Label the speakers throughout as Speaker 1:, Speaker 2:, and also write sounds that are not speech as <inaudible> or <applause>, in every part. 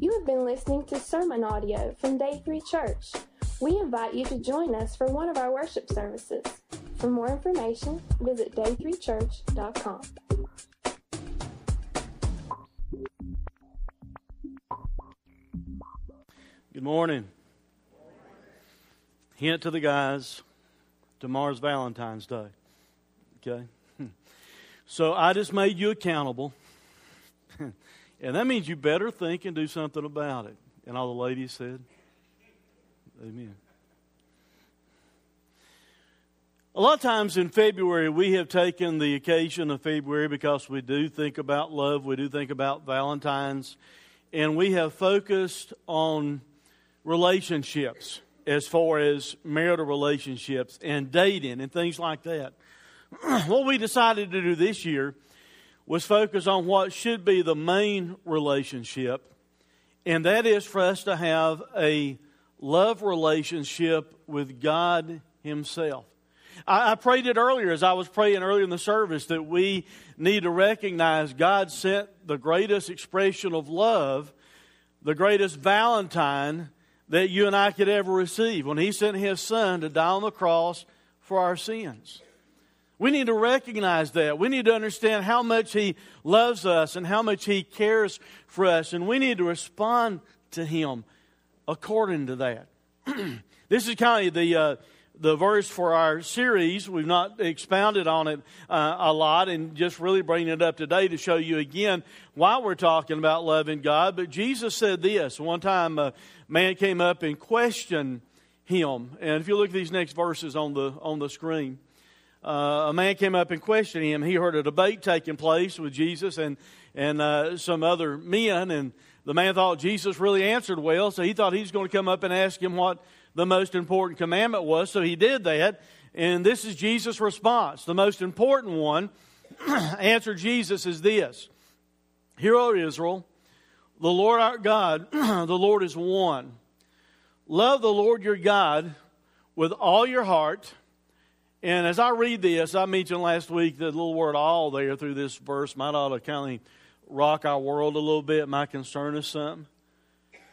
Speaker 1: You have been listening to sermon audio from Day 3 Church. We invite you to join us for one of our worship services. For more information, visit day3church.com.
Speaker 2: Good morning. Hint to the guys tomorrow's Valentine's Day. Okay? <laughs> So I just made you accountable. <laughs> and that means you better think and do something about it. And all the ladies said, Amen. A lot of times in February, we have taken the occasion of February because we do think about love, we do think about Valentine's, and we have focused on relationships as far as marital relationships and dating and things like that. <clears throat> what we decided to do this year was focused on what should be the main relationship, and that is for us to have a love relationship with God Himself. I, I prayed it earlier as I was praying earlier in the service that we need to recognize God sent the greatest expression of love, the greatest Valentine that you and I could ever receive when He sent His Son to die on the cross for our sins. We need to recognize that. We need to understand how much He loves us and how much He cares for us, and we need to respond to Him according to that. <clears throat> this is kind of the uh, the verse for our series. We've not expounded on it uh, a lot, and just really bringing it up today to show you again why we're talking about loving God. But Jesus said this one time: a man came up and questioned him, and if you look at these next verses on the on the screen. Uh, a man came up and questioned him. He heard a debate taking place with Jesus and and uh, some other men, and the man thought Jesus really answered well, so he thought he was going to come up and ask him what the most important commandment was, so he did that. And this is Jesus' response. The most important one, <clears throat> answer Jesus, is this Hear, O Israel, the Lord our God, <clears throat> the Lord is one. Love the Lord your God with all your heart. And as I read this, I mentioned last week the little word all there through this verse might ought to kind of rock our world a little bit. My concern is something.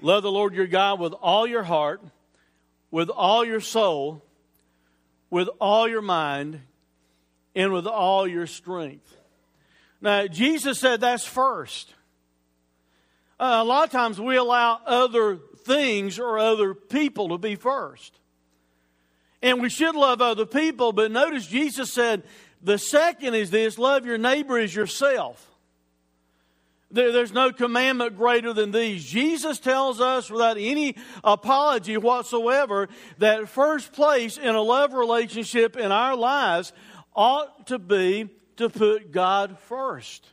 Speaker 2: Love the Lord your God with all your heart with all your soul, with all your mind, and with all your strength. Now, Jesus said that's first. Uh, a lot of times we allow other things or other people to be first. And we should love other people, but notice Jesus said the second is this love your neighbor as yourself. There, there's no commandment greater than these. Jesus tells us without any apology whatsoever that first place in a love relationship in our lives ought to be to put God first.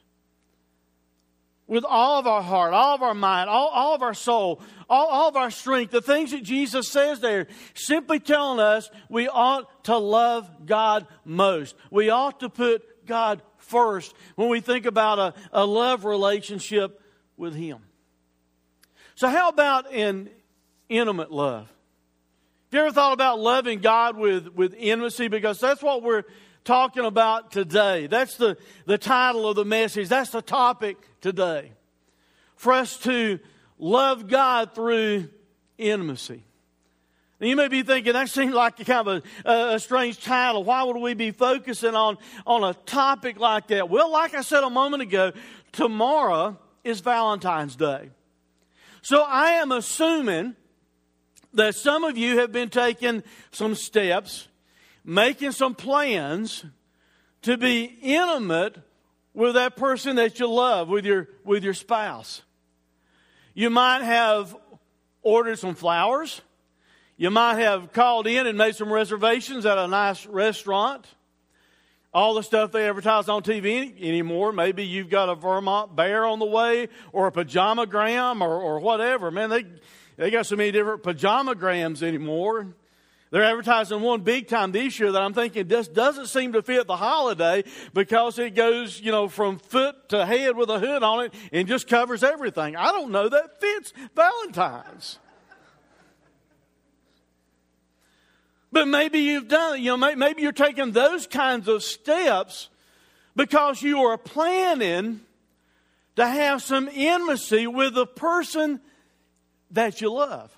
Speaker 2: With all of our heart, all of our mind, all, all of our soul, all, all of our strength, the things that Jesus says there, simply telling us we ought to love God most. We ought to put God first when we think about a, a love relationship with Him. So, how about in intimate love? Have you ever thought about loving God with, with intimacy? Because that's what we're talking about today. That's the, the title of the message. That's the topic today. For us to love God through intimacy. And you may be thinking, that seems like kind of a, a, strange title. Why would we be focusing on, on a topic like that? Well, like I said a moment ago, tomorrow is Valentine's Day. So I am assuming that some of you have been taking some steps, making some plans to be intimate with that person that you love, with your, with your spouse. You might have ordered some flowers. You might have called in and made some reservations at a nice restaurant. All the stuff they advertise on TV anymore. Maybe you've got a Vermont bear on the way or a pajamagram or, or whatever. Man, they, they got so many different pajamagrams anymore. They're advertising one big time this year that I'm thinking just doesn't seem to fit the holiday because it goes, you know, from foot to head with a hood on it and just covers everything. I don't know that fits Valentine's. But maybe you've done, you know, maybe you're taking those kinds of steps because you are planning to have some intimacy with the person that you love.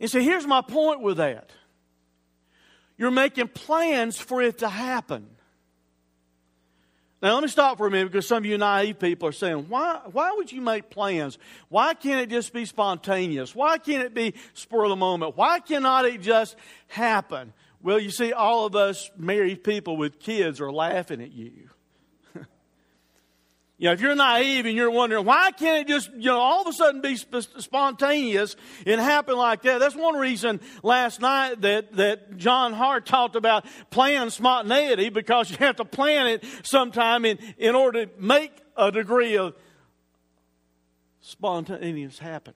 Speaker 2: And so here's my point with that you're making plans for it to happen. Now, let me stop for a minute because some of you naive people are saying, why, why would you make plans? Why can't it just be spontaneous? Why can't it be spur of the moment? Why cannot it just happen? Well, you see, all of us married people with kids are laughing at you. You know, if you're naive and you're wondering, why can't it just, you know, all of a sudden be sp- spontaneous and happen like that? That's one reason last night that, that John Hart talked about plan spontaneity because <laughs> you have to plan it sometime in, in order to make a degree of spontaneous happen.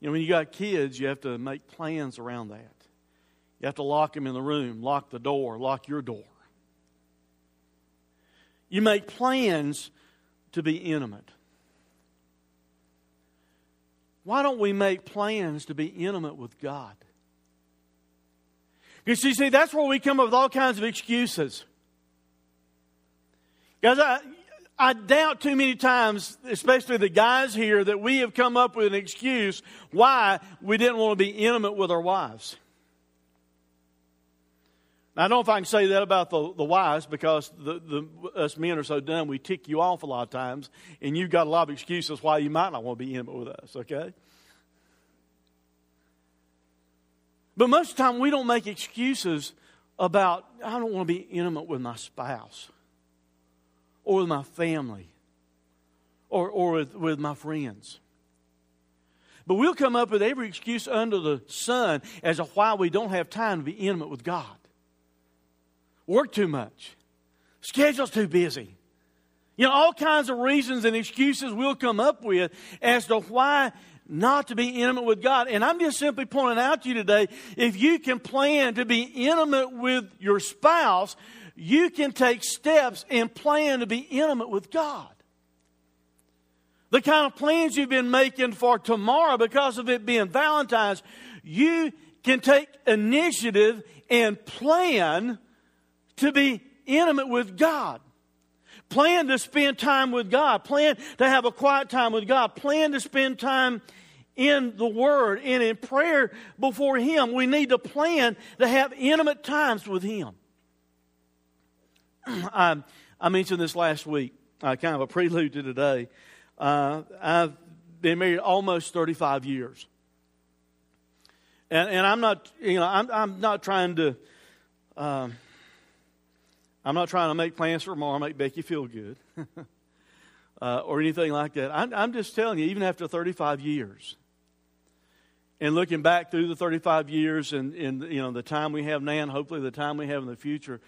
Speaker 2: You know, when you got kids, you have to make plans around that. You have to lock them in the room, lock the door, lock your door. You make plans to be intimate. Why don't we make plans to be intimate with God? Because you see, that's where we come up with all kinds of excuses. Guys, I, I doubt too many times, especially the guys here, that we have come up with an excuse why we didn't want to be intimate with our wives. I don't know if I can say that about the, the wives because the, the, us men are so dumb, we tick you off a lot of times, and you've got a lot of excuses why you might not want to be intimate with us, okay? But most of the time, we don't make excuses about, I don't want to be intimate with my spouse or with my family or, or with, with my friends. But we'll come up with every excuse under the sun as to why we don't have time to be intimate with God work too much, schedule's too busy. You know, all kinds of reasons and excuses we'll come up with as to why not to be intimate with God. And I'm just simply pointing out to you today if you can plan to be intimate with your spouse, you can take steps and plan to be intimate with God. The kind of plans you've been making for tomorrow because of it being Valentine's, you can take initiative and plan to be intimate with God. Plan to spend time with God. Plan to have a quiet time with God. Plan to spend time in the Word and in prayer before Him. We need to plan to have intimate times with Him. <clears throat> I, I mentioned this last week, uh, kind of a prelude to today. Uh, I've been married almost 35 years. And, and I'm not, you know, I'm, I'm not trying to. Um, I'm not trying to make plans for tomorrow, make Becky feel good, <laughs> uh, or anything like that. I'm, I'm just telling you, even after 35 years, and looking back through the 35 years and, and you know the time we have now and hopefully the time we have in the future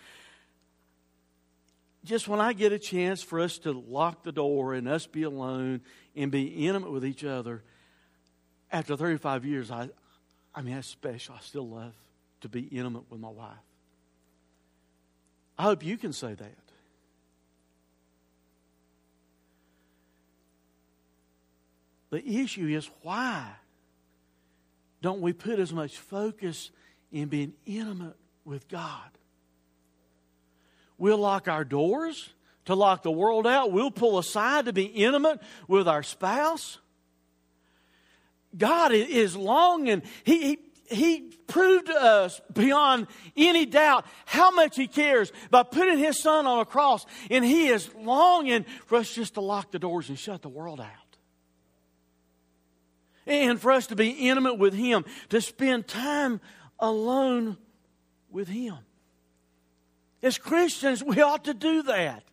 Speaker 2: just when i get a chance for us to lock the door and us be alone and be intimate with each other after 35 years i i mean that's special i still love to be intimate with my wife I hope you can say that. The issue is why don't we put as much focus in being intimate with God? We'll lock our doors to lock the world out. We'll pull aside to be intimate with our spouse. God is longing. He, he, he proved to us beyond any doubt how much he cares by putting his son on a cross. And he is longing for us just to lock the doors and shut the world out. And for us to be intimate with him, to spend time alone with him. As Christians, we ought to do that.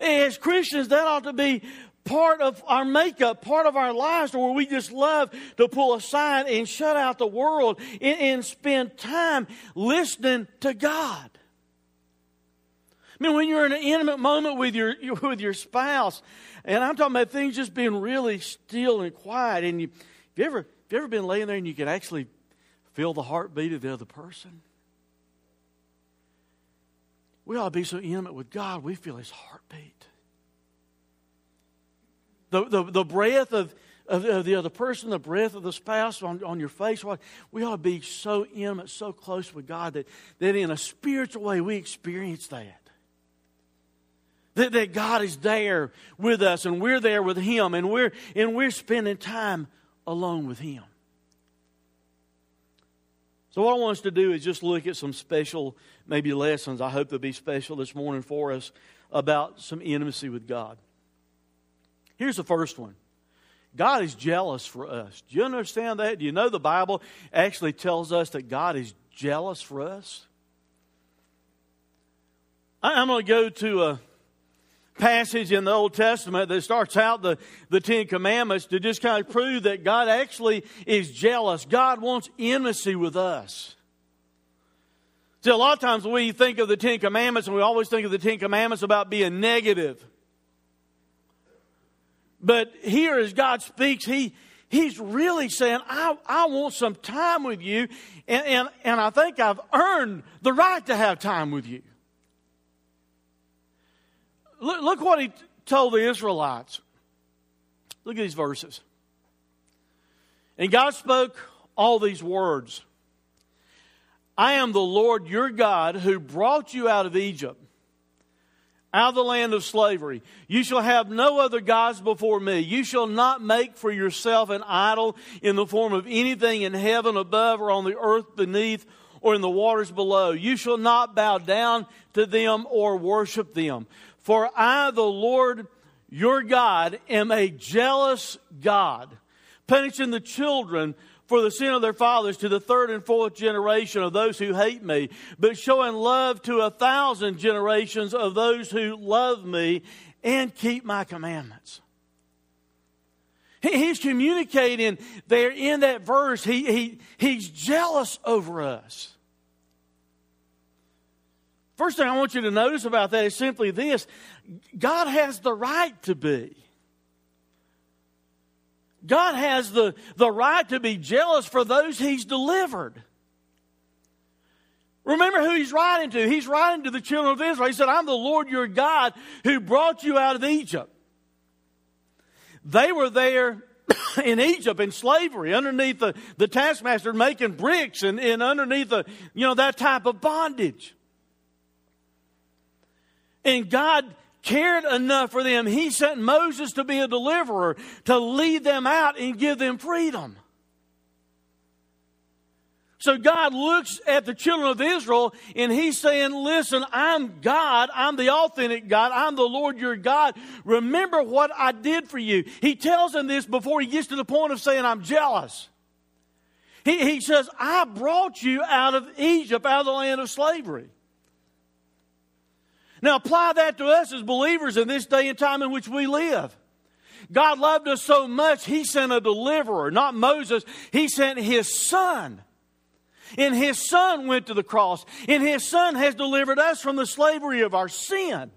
Speaker 2: As Christians, that ought to be part of our makeup, part of our lives, where we just love to pull aside and shut out the world and, and spend time listening to God. I mean, when you're in an intimate moment with your <laughs> with your spouse, and I'm talking about things just being really still and quiet, and you, have you ever have you ever been laying there and you can actually feel the heartbeat of the other person? We ought to be so intimate with God, we feel His heartbeat the, the, the breath of, of, of the other person, the breath of the spouse on, on your face. We ought to be so intimate, so close with God that, that in a spiritual way we experience that. That, that God is there with us and we're there with Him and we're, and we're spending time alone with Him. So, what I want us to do is just look at some special, maybe lessons. I hope they'll be special this morning for us about some intimacy with God. Here's the first one God is jealous for us. Do you understand that? Do you know the Bible actually tells us that God is jealous for us? I'm going to go to a passage in the Old Testament that starts out the, the Ten Commandments to just kind of prove that God actually is jealous. God wants intimacy with us. See, a lot of times we think of the Ten Commandments and we always think of the Ten Commandments about being negative. But here, as God speaks, He He's really saying, I, I want some time with you, and, and, and I think I've earned the right to have time with you. Look, look what he told the Israelites. Look at these verses. And God spoke all these words I am the Lord your God who brought you out of Egypt, out of the land of slavery. You shall have no other gods before me. You shall not make for yourself an idol in the form of anything in heaven above or on the earth beneath or in the waters below. You shall not bow down to them or worship them. For I, the Lord your God, am a jealous God, punishing the children for the sin of their fathers to the third and fourth generation of those who hate me, but showing love to a thousand generations of those who love me and keep my commandments. He's communicating there in that verse. He, he, he's jealous over us. First thing I want you to notice about that is simply this God has the right to be. God has the, the right to be jealous for those he's delivered. Remember who he's writing to. He's writing to the children of Israel. He said, I'm the Lord your God who brought you out of Egypt. They were there <coughs> in Egypt in slavery underneath the, the taskmaster making bricks and, and underneath the, you know, that type of bondage. And God cared enough for them. He sent Moses to be a deliverer, to lead them out and give them freedom. So God looks at the children of Israel and He's saying, Listen, I'm God. I'm the authentic God. I'm the Lord your God. Remember what I did for you. He tells them this before He gets to the point of saying, I'm jealous. He, he says, I brought you out of Egypt, out of the land of slavery. Now apply that to us as believers in this day and time in which we live. God loved us so much, He sent a deliverer, not Moses. He sent His Son. And His Son went to the cross. And His Son has delivered us from the slavery of our sin.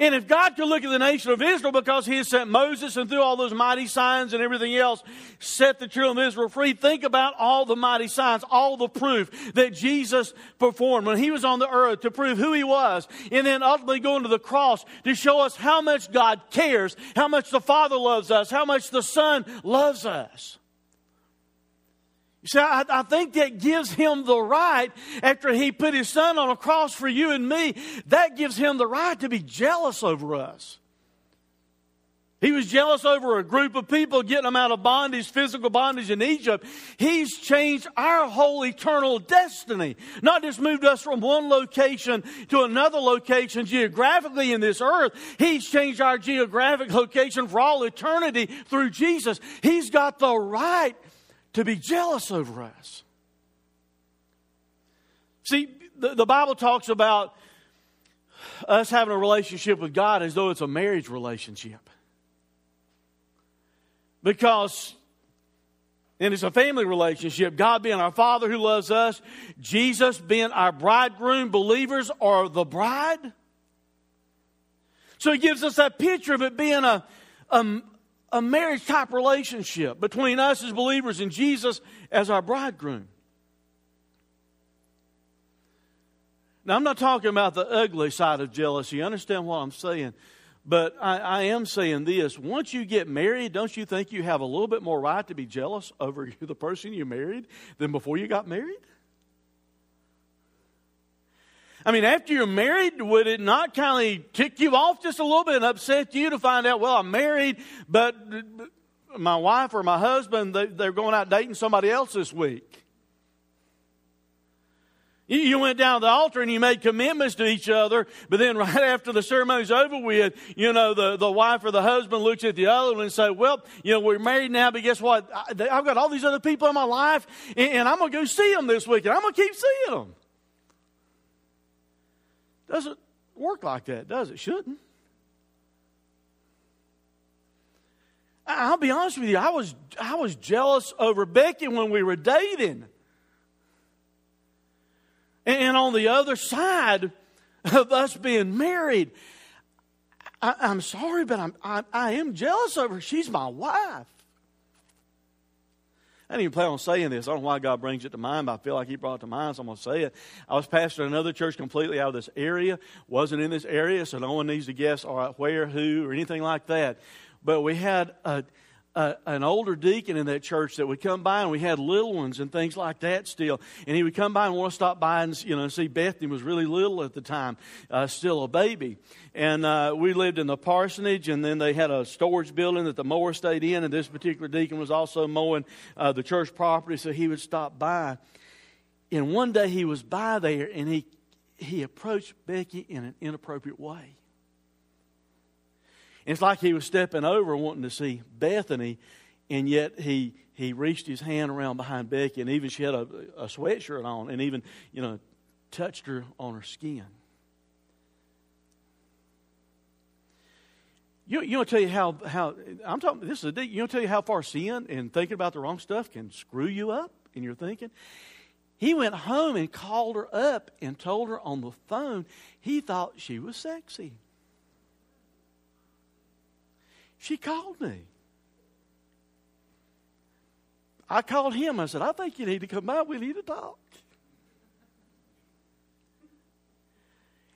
Speaker 2: And if God could look at the nation of Israel because He has sent Moses and through all those mighty signs and everything else, set the children of Israel free, think about all the mighty signs, all the proof that Jesus performed when He was on the earth to prove who He was, and then ultimately going to the cross to show us how much God cares, how much the Father loves us, how much the Son loves us. See, I, I, think that gives him the right, after he put his son on a cross for you and me, that gives him the right to be jealous over us. He was jealous over a group of people getting them out of bondage, physical bondage in Egypt. He's changed our whole eternal destiny. Not just moved us from one location to another location geographically in this earth. He's changed our geographic location for all eternity through Jesus. He's got the right to be jealous over us. See, the, the Bible talks about us having a relationship with God as though it's a marriage relationship. Because, and it's a family relationship, God being our Father who loves us, Jesus being our bridegroom, believers are the bride. So he gives us that picture of it being a, a, a marriage type relationship between us as believers and Jesus as our bridegroom. Now, I'm not talking about the ugly side of jealousy. Understand what I'm saying? But I, I, am saying this once you get married, don't you think you have a little bit more right to be jealous over <laughs> the person you married than before you got married? I mean, after you're married, would it not kind of tick you off just a little bit and upset you to find out, well, I'm married, but my wife or my husband, they, are going out dating somebody else this week? You went down to the altar and you made commitments to each other, but then <laughs> right after the ceremony's over with, you know, the, the wife or the husband looks at the other one and say, well, you know, we're married now, but guess what? I, have got all these other people in my life and, and I'm going to go see them this week and I'm going to keep seeing them. Doesn't work like that, does it? Shouldn't. I'll be honest with you, I was, I was jealous over Becky when we were dating. And on the other side of us being married, I, am sorry, but I'm, I, I am jealous of her. She's my wife. I didn't even plan on saying this. I don't know why God brings it to mind, but I feel like He brought it to mind, so I'm going to say it. I was pastoring another church completely out of this area, wasn't in this area, so no one needs to guess all right, where, who, or anything like that. But we had a a, an older deacon in that church that would come by, and we had little ones and things like that still. And he would come by and want to stop by and you know see Bethany was really little at the time, uh, still a baby. And uh, we lived in the parsonage, and then they had a storage building that the mower stayed in, and this particular deacon was also mowing uh, the church property, so he would stop by. And one day he was by there, and he he approached Becky in an inappropriate way. It's like he was stepping over wanting to see Bethany, and yet he, he reached his hand around behind Becky, and even she had a, a sweatshirt on, and even, you know, touched her on her skin. You, you to tell you how, how I'm talking, this is a you to tell you how far sin and thinking about the wrong stuff can screw you up in your thinking? He went home and called her up and told her on the phone he thought she was sexy. She called me. I called him. I said, I think you need to come by. We need to talk.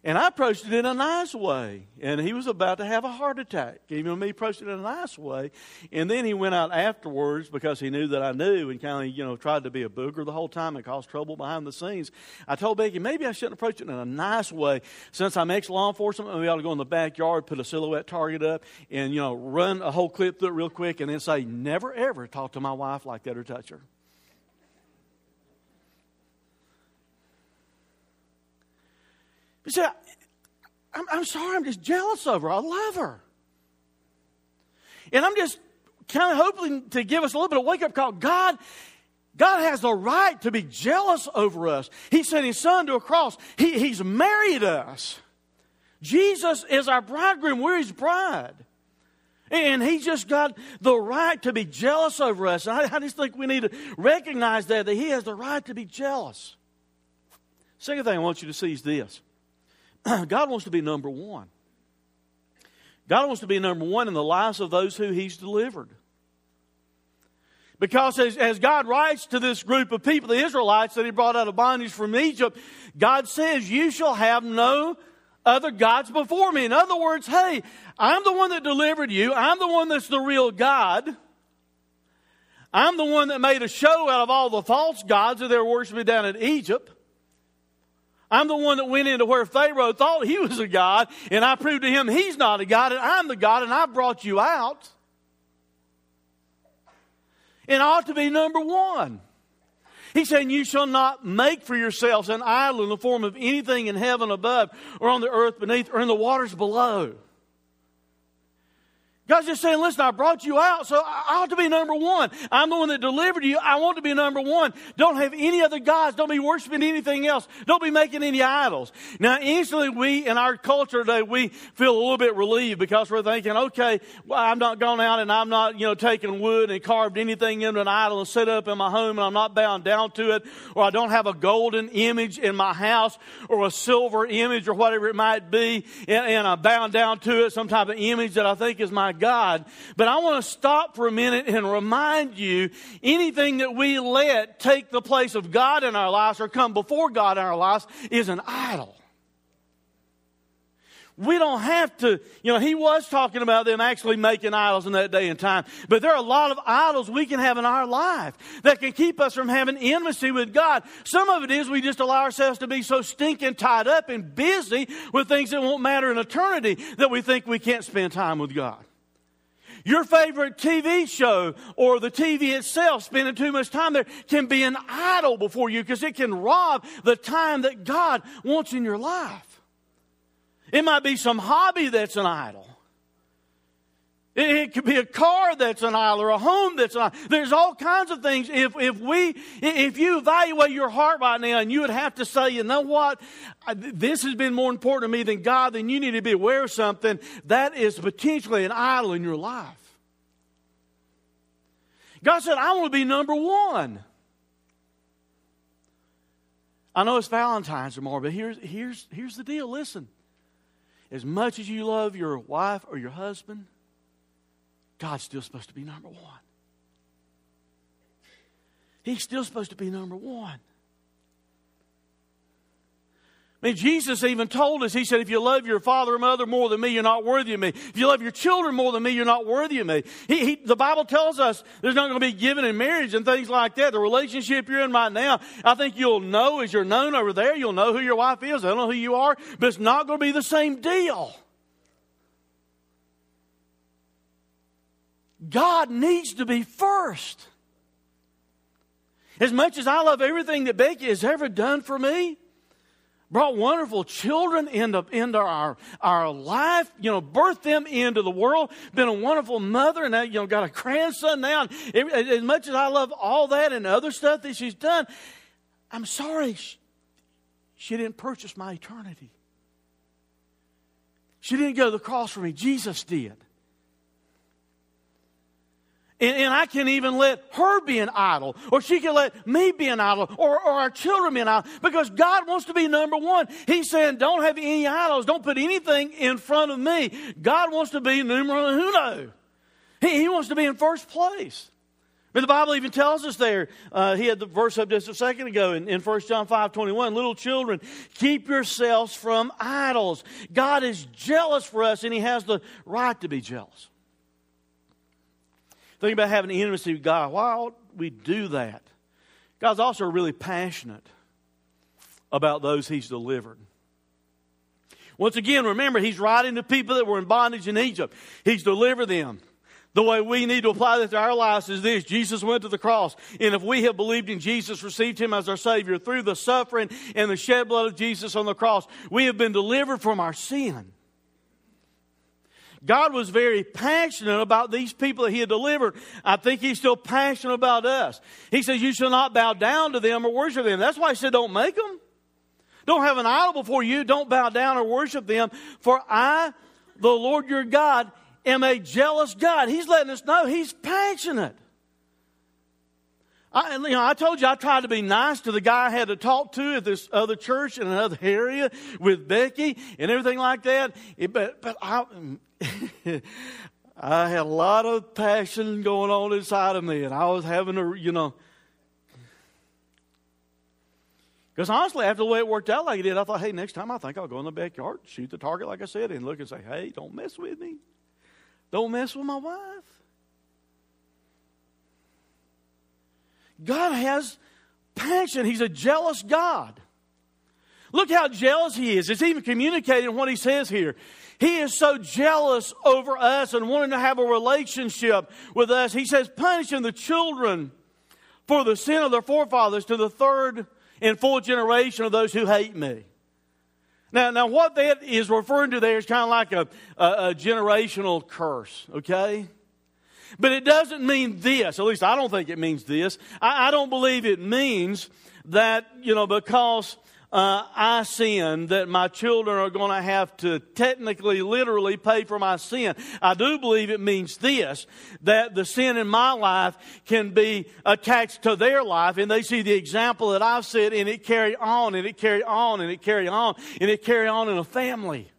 Speaker 2: And I approached it in a nice way. And he was about to have a heart attack. Even me approached it in a nice way. And then he went out afterwards because he knew that I knew and kind of, you know, tried to be a booger the whole time and caused trouble behind the scenes. I told Becky, maybe I shouldn't approach it in a nice way. Since I'm ex law enforcement, we ought to go in the backyard, put a silhouette target up, and, you know, run a whole clip through it real quick and then say, never ever talk to my wife like that or touch her. You see, I'm, I'm sorry, I'm just jealous of her. I love her. And I'm just kind of hoping to give us a little bit of wake up call. God, God has the right to be jealous over us. He sent His Son to a cross. He, he's married us. Jesus is our bridegroom. We're His bride. And He's just got the right to be jealous over us. I, I just think we need to recognize that, that He has the right to be jealous. Second thing I want you to see is this <clears throat> God wants to be number one. God wants to be number one in the lives of those who He's delivered. Because as, as, God writes to this group of people, the Israelites that He brought out of bondage from Egypt, God says, You shall have no other gods before me. In other words, hey, I'm the one that delivered you. I'm the one that's the real God. I'm the one that made a show out of all the false gods that they were worshiping down in Egypt. I'm the one that went into where Pharaoh thought he was a God, and I proved to him he's not a God, and I'm the God, and I brought you out. And ought to be number one. He's saying, You shall not make for yourselves an idol in the form of anything in heaven above, or on the earth beneath, or in the waters below. God's just saying, listen, I brought you out, so I ought to be number one. I'm the one that delivered you. I want to be number one. Don't have any other gods. Don't be worshiping anything else. Don't be making any idols. Now, instantly, we, in our culture today, we feel a little bit relieved because we're thinking, okay, well, I'm not gone out and I'm not, you know, taking wood and carved anything into an idol and set up in my home and I'm not bound down to it, or I don't have a golden image in my house or a silver image or whatever it might be, and, and I'm bound down to it, some type of image that I think is my God. But I want to stop for a minute and remind you anything that we let take the place of God in our lives or come before God in our lives is an idol. we don't have to, you know, he was talking about them actually making idols in that day and time. But there are a lot of idols we can have in our life that can keep us from having intimacy with God. Some of it is we just allow ourselves to be so stinking tied up and busy with things that won't matter in eternity that we think we can't spend time with God. Your favorite TV show or the TV itself, spending too much time there, can be an idol before you because it can rob the time that God wants in your life. It might be some hobby that's an idol. It, could be a car that's an idol or a home that's an idol. There's all kinds of things. If, if we, if you evaluate your heart right now and you would have to say, you know what, this has been more important to me than God, then you need to be aware of something. That is potentially an idol in your life. God said, I want to be number one. I know it's Valentine's tomorrow, but here's, here's, here's the deal. Listen as much as you love your wife or your husband, God's still supposed to be number one. He's still supposed to be number one. I mean, Jesus even told us, He said, if you love your father or mother more than me, you're not worthy of me. If you love your children more than me, you're not worthy of me. He, he, the Bible tells us there's not going to be given in marriage and things like that. The relationship you're in right now, I think you'll know as you're known over there, you'll know who your wife is. I don't know who you are, but it's not going to be the same deal. God needs to be first. As much as I love everything that Becky has ever done for me, brought wonderful children into, into our, our life, you know, birthed them into the world, been a wonderful mother, and now, you know, got a grandson now. And as much as I love all that and other stuff that she's done, I'm sorry she, she didn't purchase my eternity. She didn't go to the cross for me. Jesus did. And, and, I can even let her be an idol, or she can let me be an idol, or, or our children be an idol, because God wants to be number one. He's saying, don't have any idols, don't put anything in front of me. God wants to be numero uno. He, he wants to be in first place. But the Bible even tells us there, uh, he had the verse up just a second ago in, in 1 John 5 21, little children, keep yourselves from idols. God is jealous for us, and he has the right to be jealous. Think about having intimacy with God. Why ought we do that? God's also really passionate about those He's delivered. Once again, remember, He's writing to people that were in bondage in Egypt. He's delivered them. The way we need to apply this to our lives is this Jesus went to the cross. And if we have believed in Jesus, received Him as our Savior through the suffering and the shed blood of Jesus on the cross, we have been delivered from our sin. God was very passionate about these people that he had delivered. I think he's still passionate about us. He says, You shall not bow down to them or worship them. That's why he said, Don't make them. Don't have an idol before you. Don't bow down or worship them. For I, the Lord your God, am a jealous God. He's letting us know he's passionate. I, you know, I told you I tried to be nice to the guy I had to talk to at this other church in another area with Becky and everything like that. It, but but I, <laughs> I had a lot of passion going on inside of me, and I was having to, you know. Because honestly, after the way it worked out like it did, I thought, hey, next time I think I'll go in the backyard, shoot the target, like I said, and look and say, hey, don't mess with me. Don't mess with my wife. God has passion. He's a jealous God. Look how jealous he is. It's even communicated in what he says here. He is so jealous over us and wanting to have a relationship with us. He says, punishing the children for the sin of their forefathers to the third and fourth generation of those who hate me. Now, now what that is referring to there is kind of like a, a, a generational curse, okay? But it doesn't mean this. At least I don't think it means this. I, I don't believe it means that, you know, because uh, I sin, that my children are going to have to technically, literally pay for my sin. I do believe it means this, that the sin in my life can be attached to their life and they see the example that I've set and it carry on and it carry on and it carry on and it carry on in a family.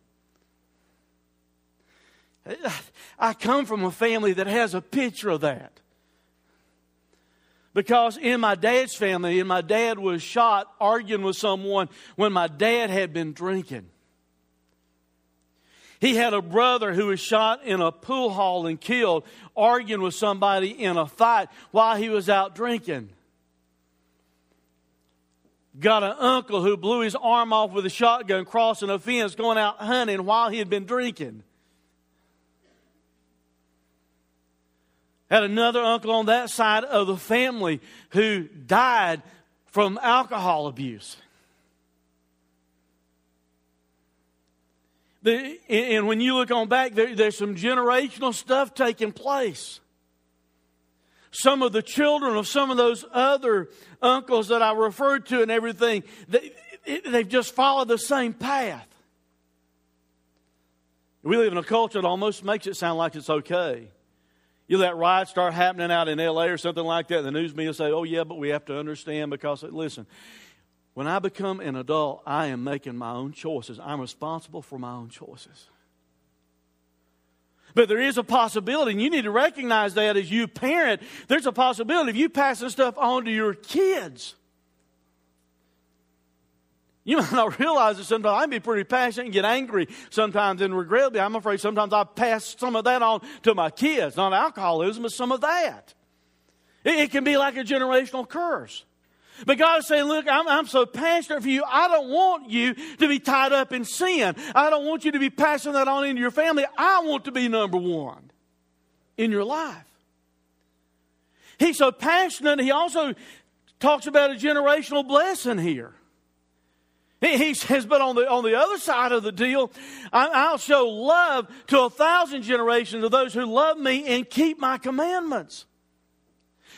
Speaker 2: I come from a family that has a picture of that. Because in my dad's family, and my dad was shot arguing with someone when my dad had been drinking. He had a brother who was shot in a pool hall and killed, arguing with somebody in a fight while he was out drinking. Got an uncle who blew his arm off with a shotgun crossing a fence going out hunting while he had been drinking. Had another uncle on that side of the family who died from alcohol abuse. The, and when you look on back, there, there's some generational stuff taking place. Some of the children of some of those other uncles that I referred to and everything, they, they've just followed the same path. We live in a culture that almost makes it sound like it's okay. You let riot start happening out in LA or something like that, the news media say, oh, yeah, but we have to understand because, listen, when I become an adult, I am making my own choices. I'm responsible for my own choices. But there is a possibility, and you need to recognize that as you parent, there's a possibility of you passing stuff on to your kids. You might not realize that sometimes I can be pretty passionate and get angry sometimes and regret. I'm afraid sometimes I pass some of that on to my kids. Not alcoholism, but some of that. It, it can be like a generational curse. But God is saying, Look, I'm, I'm so passionate for you. I don't want you to be tied up in sin. I don't want you to be passing that on into your family. I want to be number one in your life. He's so passionate, he also talks about a generational blessing here. He says, but on the, on the other side of the deal, I'll show love to a thousand generations of those who love me and keep my commandments.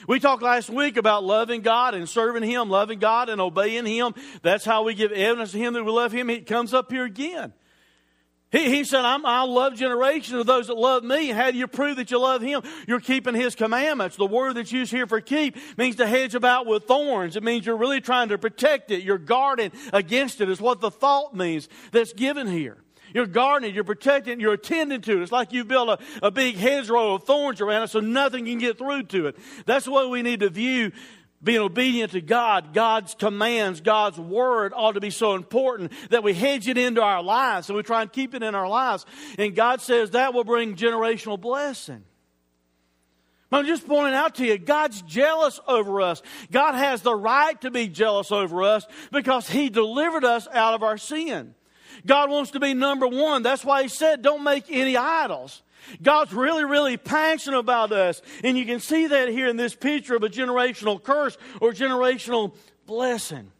Speaker 2: We talked last week about loving God and serving Him, loving God and obeying Him. That's how we give evidence to Him that we love Him. It comes up here again. He, he said, i will love generations of those that love me. How do you prove that you love him? You're keeping his commandments. The word that's used here for keep means to hedge about with thorns. It means you're really trying to protect it. You're guarding against it, is what the thought means that's given here. You're guarding it, you're protecting it, you're attending to it. It's like you build a, a big hedgerow of thorns around it so nothing can get through to it. That's the way we need to view being obedient to God, God's commands, God's word ought to be so important that we hedge it into our lives and we try and keep it in our lives. And God says that will bring generational blessing. I'm just pointing out to you, God's jealous over us. God has the right to be jealous over us because He delivered us out of our sin. God wants to be number one. That's why He said, don't make any idols. God's really, really passionate about us. And you can see that here in this picture of a generational curse or generational blessing.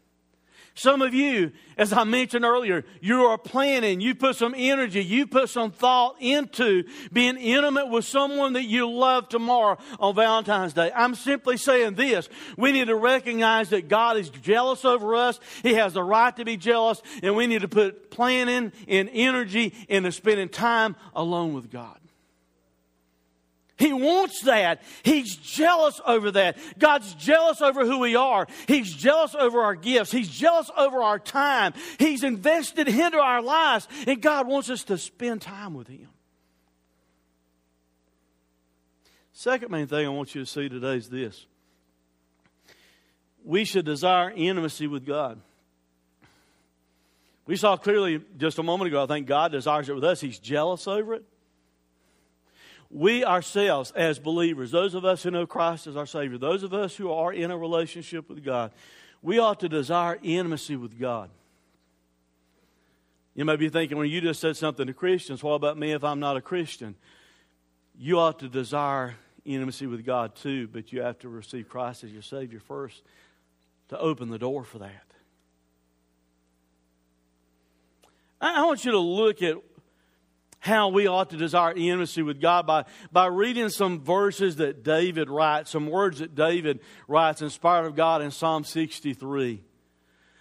Speaker 2: Some of you, as I mentioned earlier, you are planning, you put some energy, you put some thought into being intimate with someone that you love tomorrow on Valentine's Day. I'm simply saying this. We need to recognize that God is jealous over us. He has the right to be jealous, and we need to put planning and energy into spending time alone with God. He wants that. He's jealous over that. God's jealous over who we are. He's jealous over our gifts. He's jealous over our time. He's invested into our lives, and God wants us to spend time with Him. Second main thing I want you to see today is this we should desire intimacy with God. We saw clearly just a moment ago, I think God desires it with us. He's jealous over it we ourselves, as believers, those of us who know Christ as our Savior, those of us who are in a relationship with God, we ought to desire intimacy with God. You may be thinking, well, you just said something to Christians. What about me if I'm not a Christian? You ought to desire intimacy with God too, but you have to receive Christ as your Savior first to open the door for that. I want you to look at how we ought to desire intimacy with God by, by reading some verses that David writes, some words that David writes inspired of God in Psalm 63.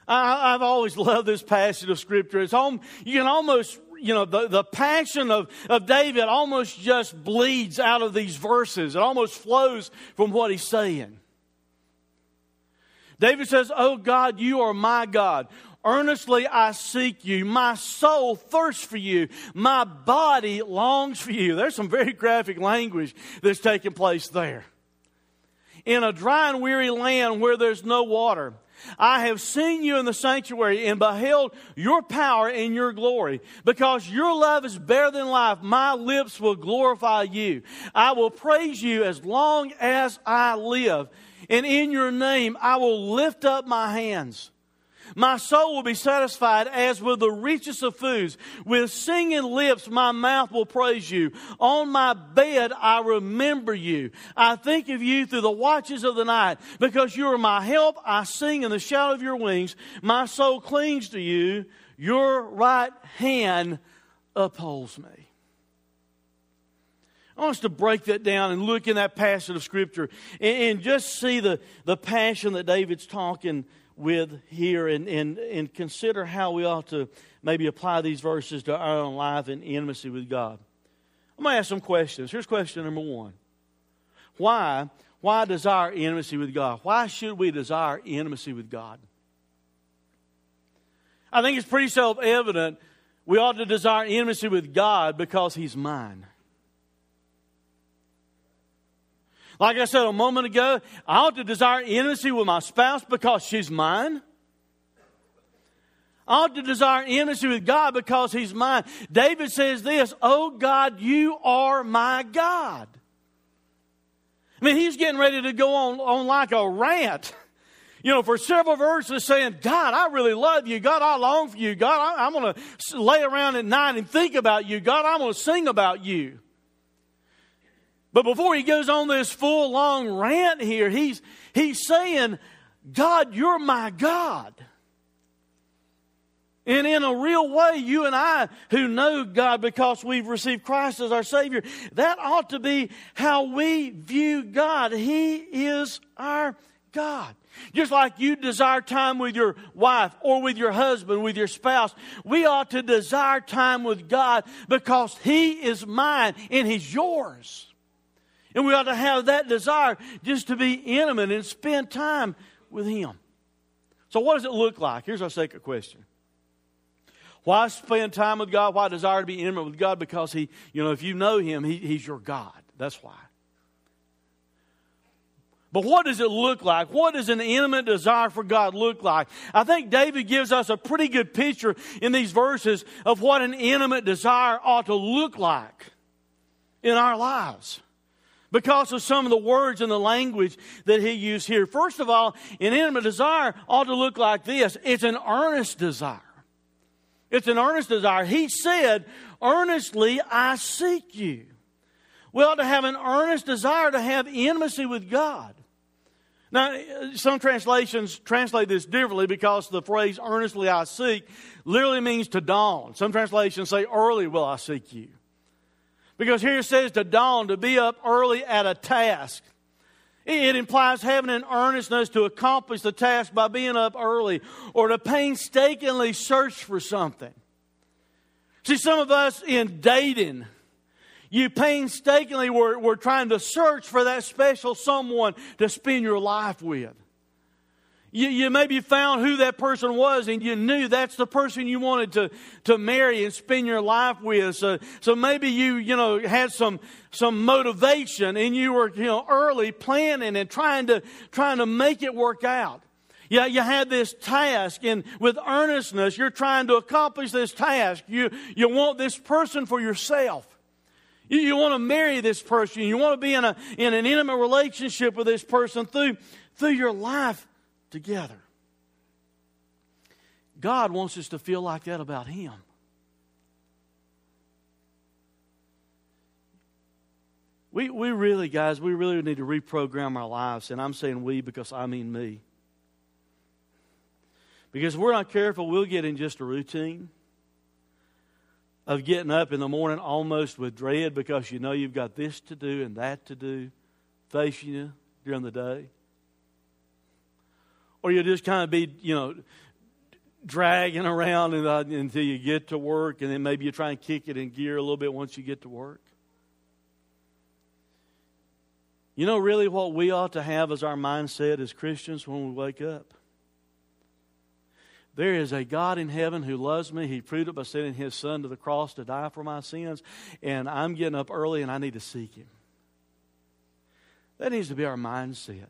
Speaker 2: I, have always <laughs> loved this passage of Scripture. It's home, you can almost, you know, the, the passion of, of David almost just bleeds out of these verses. It almost flows from what he's saying. David says, Oh God, you are my God. Earnestly I seek you. My soul thirsts for you. My body longs for you. There's some very graphic language that's taking place there. In a dry and weary land where there's no water, I have seen you in the sanctuary and beheld your power and your glory. Because your love is better than life, my lips will glorify you. I will praise you as long as I live. And in your name, I will lift up my hands. My soul will be satisfied as with the richest of foods. With singing lips, my mouth will praise you. On my bed, I remember you. I think of you through the watches of the night. Because you are my help, I sing in the shadow of your wings. My soul clings to you. Your right hand upholds me. I want us to break that down and look in that passage of Scripture and, and just see the, the passion that David's talking with here and, and, and consider how we ought to maybe apply these verses to our own life and intimacy with God. I'm going to ask some questions. Here's question number one Why? Why desire intimacy with God? Why should we desire intimacy with God? I think it's pretty self evident we ought to desire intimacy with God because He's mine. Like I said a moment ago, I ought to desire intimacy with my spouse because she's mine. I ought to desire intimacy with God because He's mine. David says this, Oh God, you are my God. I mean, he's getting ready to go on, on like a rant, you know, for several verses saying, God, I really love you. God, I long for you. God, I, I'm going to lay around at night and think about you. God, I'm going to sing about you. But before he goes on this full long rant here, he's, he's saying, God, you're my God. And in a real way, you and I who know God because we've received Christ as our Savior, that ought to be how we view God. He is our God. Just like you desire time with your wife or with your husband, with your spouse, we ought to desire time with God because He is mine and He's yours. And we ought to have that desire just to be intimate and spend time with Him. So, what does it look like? Here's our second question. Why spend time with God? Why desire to be intimate with God? Because He, you know, if you know Him, he, He's your God. That's why. But what does it look like? What does an intimate desire for God look like? I think David gives us a pretty good picture in these verses of what an intimate desire ought to look like in our lives because of some of the words and the language that he used here. First of all, an intimate desire ought to look like this it's an earnest desire. It's an earnest desire. He said, Earnestly I seek you. We ought to have an earnest desire to have intimacy with God. Now, some translations translate this differently because the phrase earnestly I seek literally means to dawn. Some translations say early will I seek you. Because here it says to dawn, to be up early at a task. It implies having an earnestness to accomplish the task by being up early or to painstakingly search for something. See, some of us in dating, you painstakingly were, were trying to search for that special someone to spend your life with. You, you maybe found who that person was and you knew that's the person you wanted to, to marry and spend your life with. So, so maybe you, you know, had some, some motivation and you were, you know, early planning and trying to, trying to make it work out. Yeah, you had this task, and with earnestness, you're trying to accomplish this task. You, you want this person for yourself. You, you want to marry this person. You want to be in, a, in an intimate relationship with this person through, through your life together. God wants us to feel like that about Him. We, we really, guys, we really need to reprogram our lives. And I'm saying we because I mean me. Because we're not careful, we'll get in just a routine of getting up in the morning almost with dread because you know you've got this to do and that to do facing you during the day or you'll just kind of be, you know, dragging around uh, until you get to work, and then maybe you try and kick it in gear a little bit once you get to work. You know, really, what we ought to have as our mindset as Christians when we wake up. There is a God in heaven who loves me. He proved it by sending His Son to the cross to die for my sins, and I'm getting up early and I need to seek Him. That needs to be our mindset.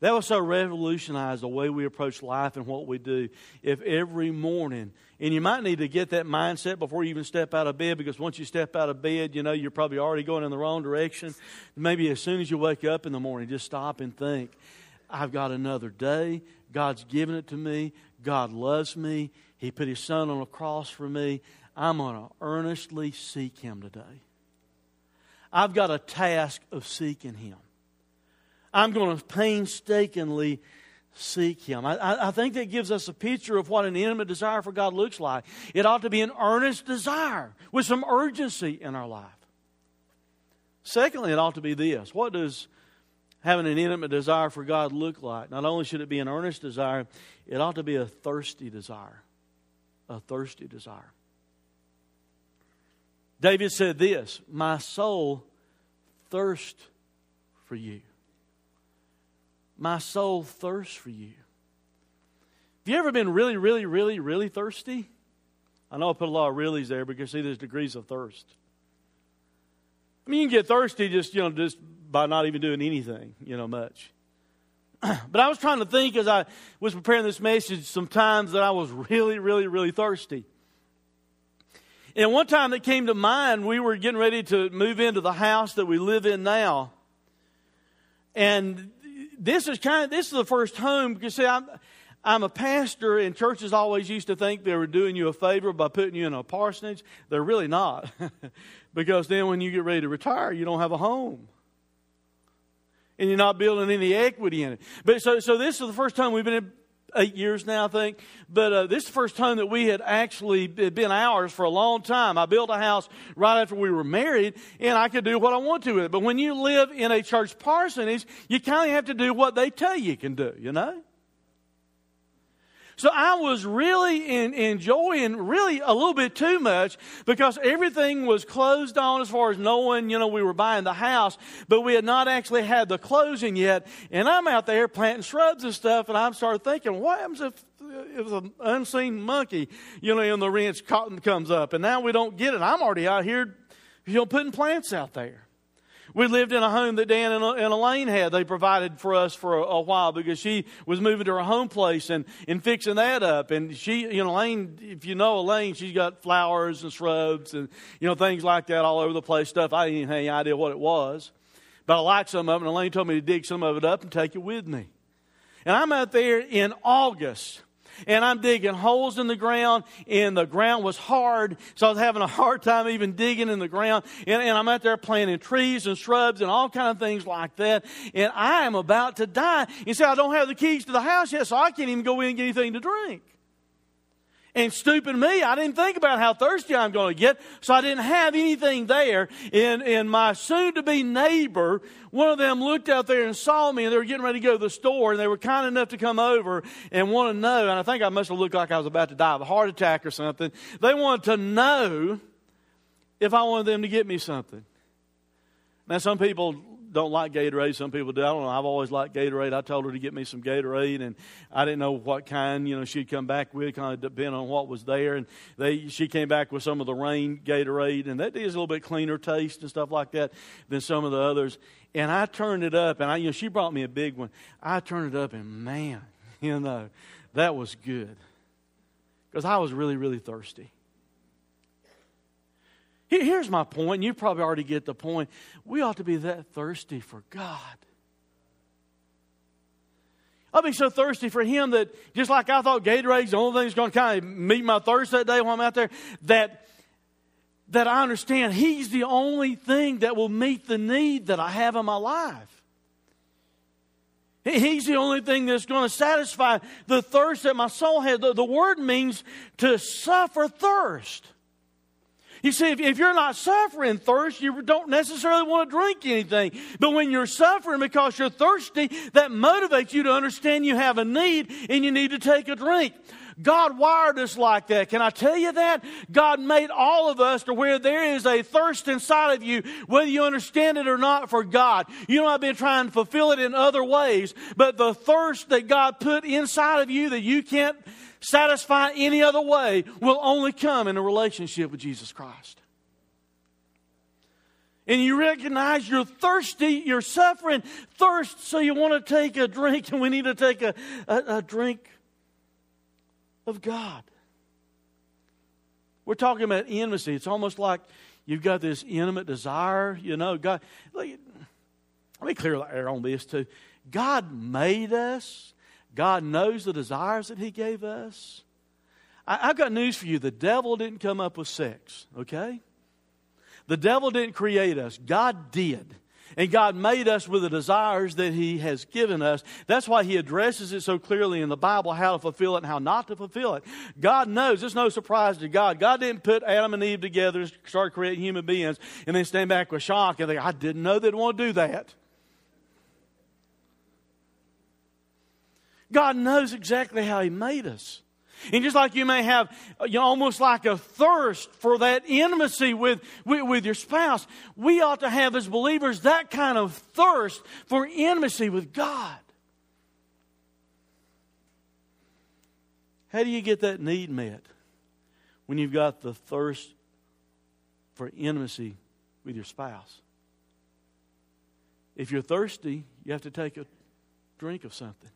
Speaker 2: That would so revolutionize the way we approach life and what we do if every morning, and you might need to get that mindset before you even step out of bed because once you step out of bed, you know, you're probably already going in the wrong direction. Maybe as soon as you wake up in the morning, just stop and think, I've got another day. God's given it to me. God loves me. He put His Son on a cross for me. I'm going to earnestly seek Him today. I've got a task of seeking Him. I'm going to painstakingly seek Him. I, I, think that gives us a picture of what an intimate desire for God looks like. It ought to be an earnest desire with some urgency in our life. Secondly, it ought to be this what does having an intimate desire for God look like? Not only should it be an earnest desire, it ought to be a thirsty desire. A thirsty desire. David said this My soul thirsts for you. My soul thirsts for you. Have you ever been really, really, really, really thirsty? I know I put a lot of reallys there because see, there's degrees of thirst. I mean, you can get thirsty just you know just by not even doing anything, you know, much. <clears throat> but I was trying to think as I was preparing this message, some times that I was really, really, really thirsty. And one time that came to mind, we were getting ready to move into the house that we live in now. And this is kind of this is the first home because see I'm I'm a pastor and churches always used to think they were doing you a favor by putting you in a parsonage. They're really not. <laughs> because then when you get ready to retire, you don't have a home. And you're not building any equity in it. But so so this is the first time we've been eight years now, I think. But uh, this is the first time that we had actually been ours for a long time. I built a house right after we were married, and I could do what I want to with it. But when you live in a church parsonage, you kind of have to do what they tell you can do, you know? So I was really in, enjoying really a little bit too much because everything was closed on as far as knowing, you know, we were buying the house, but we had not actually had the closing yet. And I'm out there planting shrubs and stuff, and I'm started thinking, what happens if it was an unseen monkey, you know, in the wrench cotton comes up, and now we don't get it. I'm already out here, you know, putting plants out there. We lived in a home that Dan and, Elaine had. They provided for us for a, a, while because she was moving to her home place and, and fixing that up. And she, you know, Elaine, if you know Elaine, she's got flowers and shrubs and, you know, things like that all over the place, stuff. I didn't have any idea what it was. But I liked some of it, and Elaine told me to dig some of it up and take it with me. And I'm out there in August and I'm digging holes in the ground, and the ground was hard, so I was having a hard time even digging in the ground. And, and I'm out there planting trees and shrubs and all kind of things like that. And I am about to die. You see, I don't have the keys to the house yet, so I can't even go in and get anything to drink. And stupid me, I didn't think about how thirsty I'm going to get, so I didn't have anything there. And, and my soon to be neighbor, one of them looked out there and saw me, and they were getting ready to go to the store, and they were kind enough to come over and want to know. And I think I must have looked like I was about to die of a heart attack or something. They wanted to know if I wanted them to get me something. Now, some people don't like Gatorade. Some people do. I don't know. I've always liked Gatorade. I told her to get me some Gatorade, and I didn't know what kind. You know, she'd come back with, kind of depending on what was there. And they, she came back with some of the rain Gatorade, and that is a little bit cleaner taste and stuff like that than some of the others. And I turned it up, and I, you know, she brought me a big one. I turned it up, and man, <laughs> you know, that was good because I was really, really thirsty. Here's my point. You probably already get the point. We ought to be that thirsty for God. I'll be so thirsty for Him that just like I thought Gatorade's the only thing that's going to kind of meet my thirst that day while I'm out there, that, that I understand He's the only thing that will meet the need that I have in my life. He's the only thing that's going to satisfy the thirst that my soul has. The, the word means to suffer thirst. You see, if, if you're not suffering thirst, you don't necessarily want to drink anything. But when you're suffering because you're thirsty, that motivates you to understand you have a need and you need to take a drink. God wired us like that. Can I tell you that? God made all of us to where there is a thirst inside of you, whether you understand it or not, for God. You know, I've been trying to fulfill it in other ways, but the thirst that God put inside of you that you can't satisfy any other way will only come in a relationship with Jesus Christ. and you recognize you're thirsty, you're suffering thirst, so you want to take a drink, <laughs> and we need to take a, a, a drink of God. We're talking about intimacy. It's almost like you've got this intimate desire, you know. God, let me clear the air on this too. God made us. God knows the desires that He gave us. I, have got news for you. The devil didn't come up with sex, okay? The devil didn't create us, God did. And God made us with the desires that He has given us. That's why He addresses it so clearly in the Bible how to fulfill it and how not to fulfill it. God knows. It's no surprise to God. God didn't put Adam and Eve together and start creating human beings and then stand back with shock and think, I didn't know they'd want to do that. God knows exactly how He made us. And just like you may have you know, almost like a thirst for that intimacy with, with, with, your spouse, we ought to have as believers that kind of thirst for intimacy with God. How do you get that need met? When you've got the thirst for intimacy with your spouse. If you're thirsty, you have to take a drink of something.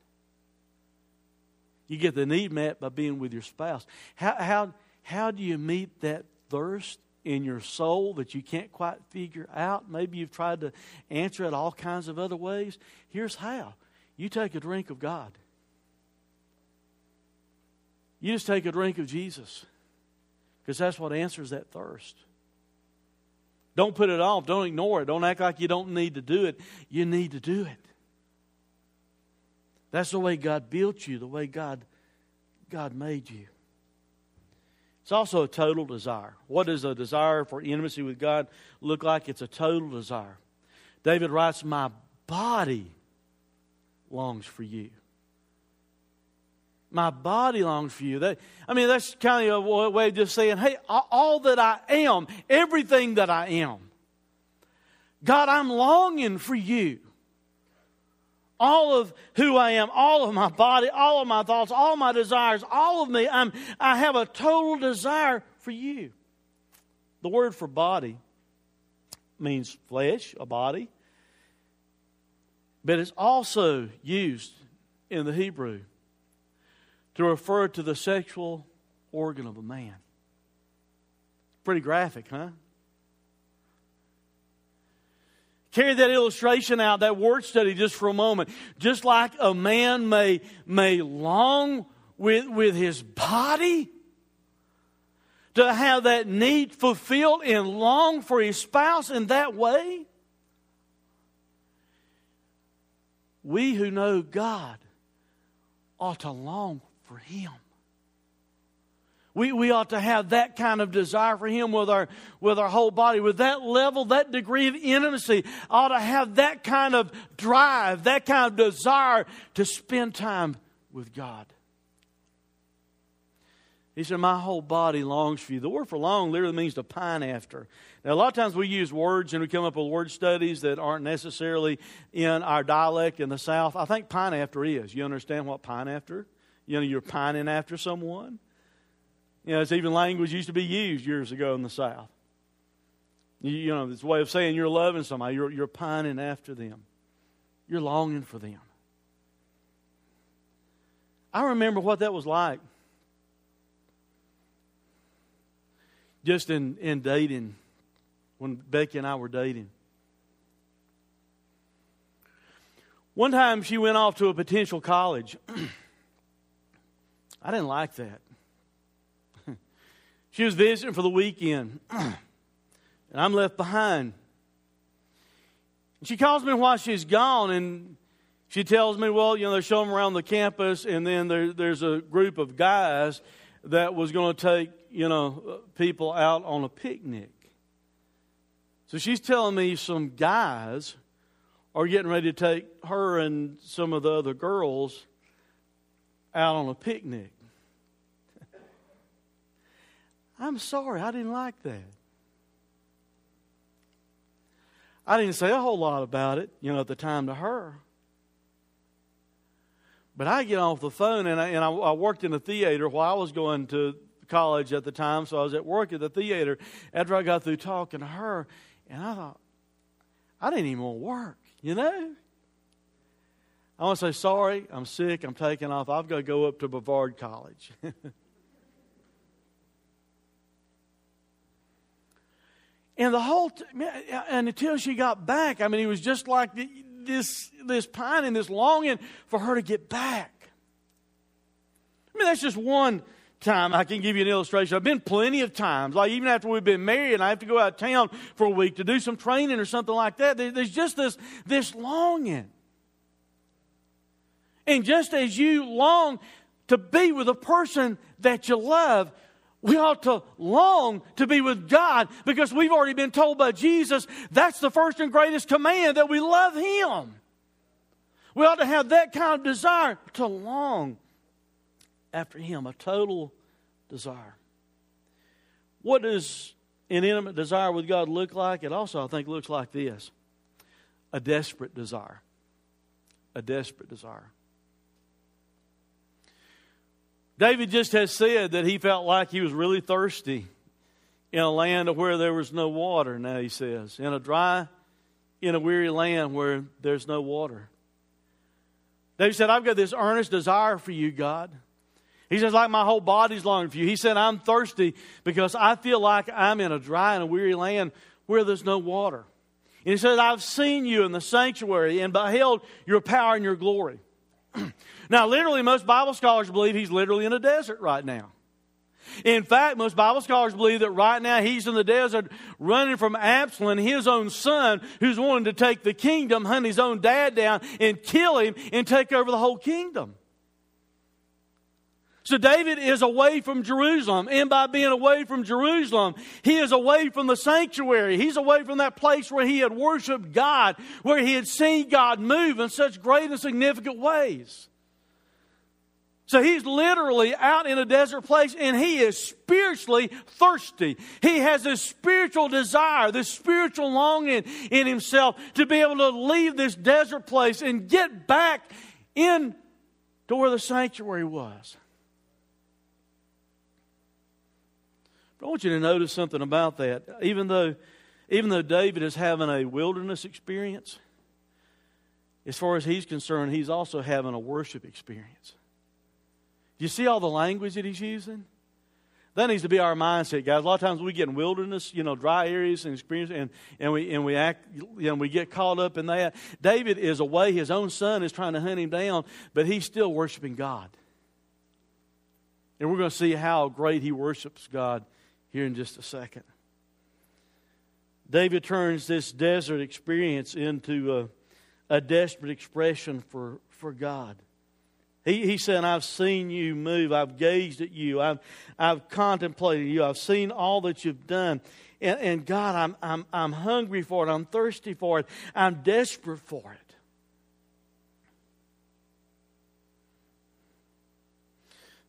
Speaker 2: You get the need met by being with your spouse. How, how, how do you meet that thirst in your soul that you can't quite figure out? Maybe you've tried to answer it all kinds of other ways. Here's how you take a drink of God. You just take a drink of Jesus because that's what answers that thirst. Don't put it off. Don't ignore it. Don't act like you don't need to do it. You need to do it. That's the way God built you, the way God, God made you. It's also a total desire. What does a desire for intimacy with God look like? It's a total desire. David writes, My body longs for you. My body longs for you. That, I mean, that's kind of a way of just saying, hey, all that I am, everything that I am, God, I'm longing for you all of who I am, all of my body, all of my thoughts, all my desires, all of me. I'm, I have a total desire for you. The word for body means flesh, a body, but it's also used in the Hebrew to refer to the sexual organ of a man. Pretty graphic, huh? Carry that illustration out, that word study just for a moment. Just like a man may, may long with, with his body to have that need fulfilled and long for his spouse in that way, we who know God ought to long for him. We, we ought to have that kind of desire for Him with our, with our whole body. With that level, that degree of intimacy, ought to have that kind of drive, that kind of desire to spend time with God. He said, My whole body longs for you. The word for long literally means to pine after. Now, a lot of times we use words and we come up with word studies that aren't necessarily in our dialect in the South. I think pine after is. You understand what pine after? You know, you're pining after someone. You know, it's even language used to be used years ago in the South. You, you know, it's a way of saying you're loving somebody, you're, you're pining after them, you're longing for them. I remember what that was like. Just in, in dating, when Becky and I were dating. One time she went off to a potential college. <clears throat> I didn't like that. She was visiting for the weekend, <clears throat> and I'm left behind. She calls me while she's gone, and she tells me, well, you know, they're showing around the campus, and then there, there's a group of guys that was going to take, you know, people out on a picnic. So she's telling me some guys are getting ready to take her and some of the other girls out on a picnic. I'm sorry, I didn't like that. I didn't say a whole lot about it, you know, at the time to her. But I get off the phone, and I, and I, I worked in a theater while I was going to college at the time, so I was at work at the theater after I got through talking to her, and I thought, I didn't even want to work, you know? I want to say, sorry, I'm sick, I'm taking off. I've got to go up to Brevard College. <laughs> and the whole, t- uh, and until she got back, I mean, he was just like this, this pining, this longing for her to get back. I mean, that's just one time I can give you an illustration. I've been plenty of times, like even after we've been married and I have to go out of town for a week to do some training or something like that. There's just this, this longing. And just as you long to be with a person that you love, we ought to long to be with God because we've already been told by Jesus that's the first and greatest command that we love Him. We ought to have that kind of desire to long after Him, a total desire. What does an intimate desire with God look like? It also, I think, looks like this a desperate desire. A desperate desire. David just has said that he felt like he was really thirsty in a land where there was no water, now he says. In a dry, in a weary land where there's no water. David said, I've got this earnest desire for you, God. He says, like my whole body's longing for you. He said, I'm thirsty because I feel like I'm in a dry and a weary land where there's no water. And he says, I've seen you in the sanctuary and beheld your power and your glory. <clears throat> now, literally, most Bible scholars believe he's literally in a desert right now. In fact, most Bible scholars believe that right now he's in the desert running from Absalom, his own son, who's wanting to take the kingdom, hunt his own dad down, and kill him and take over the whole kingdom. So David is away from Jerusalem, and by being away from Jerusalem, he is away from the sanctuary. He's away from that place where he had worshiped God, where he had seen God move in such great and significant ways. So he's literally out in a desert place and he is spiritually thirsty. He has this spiritual desire, this spiritual longing in himself to be able to leave this desert place and get back in to where the sanctuary was. I want you to notice something about that. Even though, even though David is having a wilderness experience, as far as he's concerned, he's also having a worship experience. Do you see all the language that he's using? That needs to be our mindset, guys. A lot of times we get in wilderness, you know, dry areas and experience, and, and we and we act, you know, we get caught up in that. David is away; his own son is trying to hunt him down, but he's still worshiping God. And we're going to see how great he worships God here in just a second. David turns this desert experience into a, a desperate expression for, for God. He, he said, I've seen you move. I've gazed at you. I've, I've contemplated you. I've seen all that you've done. And, and God, I'm, I'm, I'm hungry for it. I'm thirsty for it. I'm desperate for it.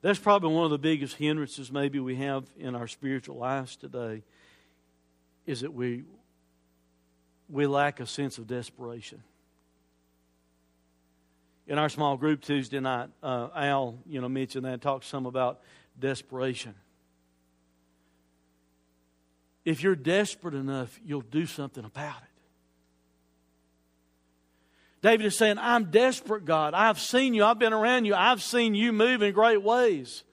Speaker 2: That's probably one of the biggest hindrances maybe we have in our spiritual lives today is that we we lack a sense of desperation. In our small group Tuesday night, uh, Al, you know, mentioned that, talked some about desperation. If you're desperate enough, you'll do something about it. David is saying, I'm desperate, God. I've seen you. I've been around you. I've seen you move in great ways.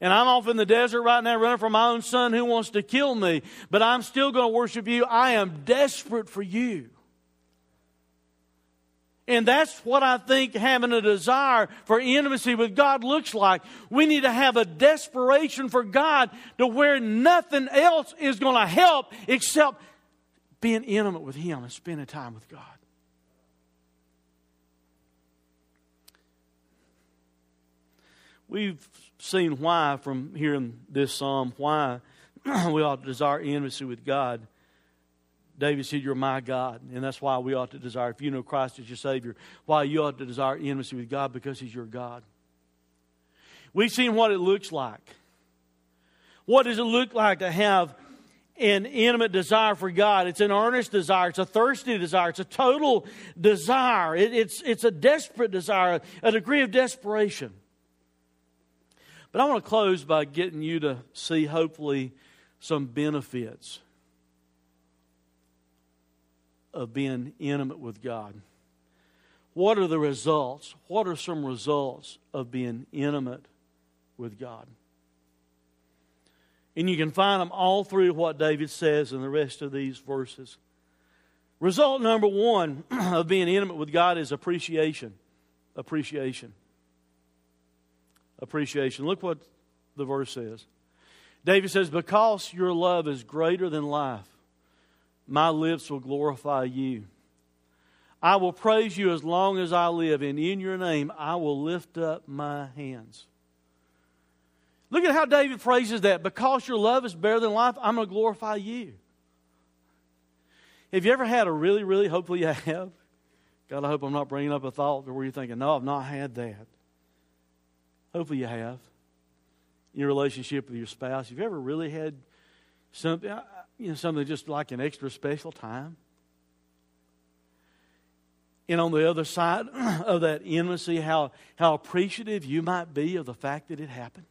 Speaker 2: And I'm off in the desert right now running from my own son who wants to kill me, but I'm still going to worship you. I am desperate for you. And that's what I think having a desire for intimacy with God looks like. We need to have a desperation for God to where nothing else is going to help except being intimate with Him and spending time with God. We've seen why from hearing this psalm, why <clears throat> we ought to desire intimacy with God. David said, You're my God. And that's why we ought to desire, if you know Christ as your Savior, why you ought to desire intimacy with God because He's your God. We've seen what it looks like. What does it look like to have an intimate desire for God? It's an earnest desire, it's a thirsty desire, it's a total desire, it, it's, it's a desperate desire, a degree of desperation. But I want to close by getting you to see, hopefully, some benefits of being intimate with God? What are the results? What are some results of being intimate with God? And you can find them all through what David says in the rest of these verses. Result number one <clears throat> of being intimate with God is appreciation. Appreciation. Appreciation. Look what the verse says. David says, Because your love is greater than life, my lips will glorify you. I will praise you as long as I live, and in your name I will lift up my hands. Look at how David phrases that. Because your love is better than life, I'm going to glorify you. Have you ever had a really, really, hopefully you have? God, I hope I'm not bringing up a thought where you're thinking, no, I've not had that. Hopefully you have. In your relationship with your spouse, have you ever really had something, uh, you know, something just like an extra special time? And on the other side <clears throat> of that intimacy, how, how appreciative you might be of the fact that it happened.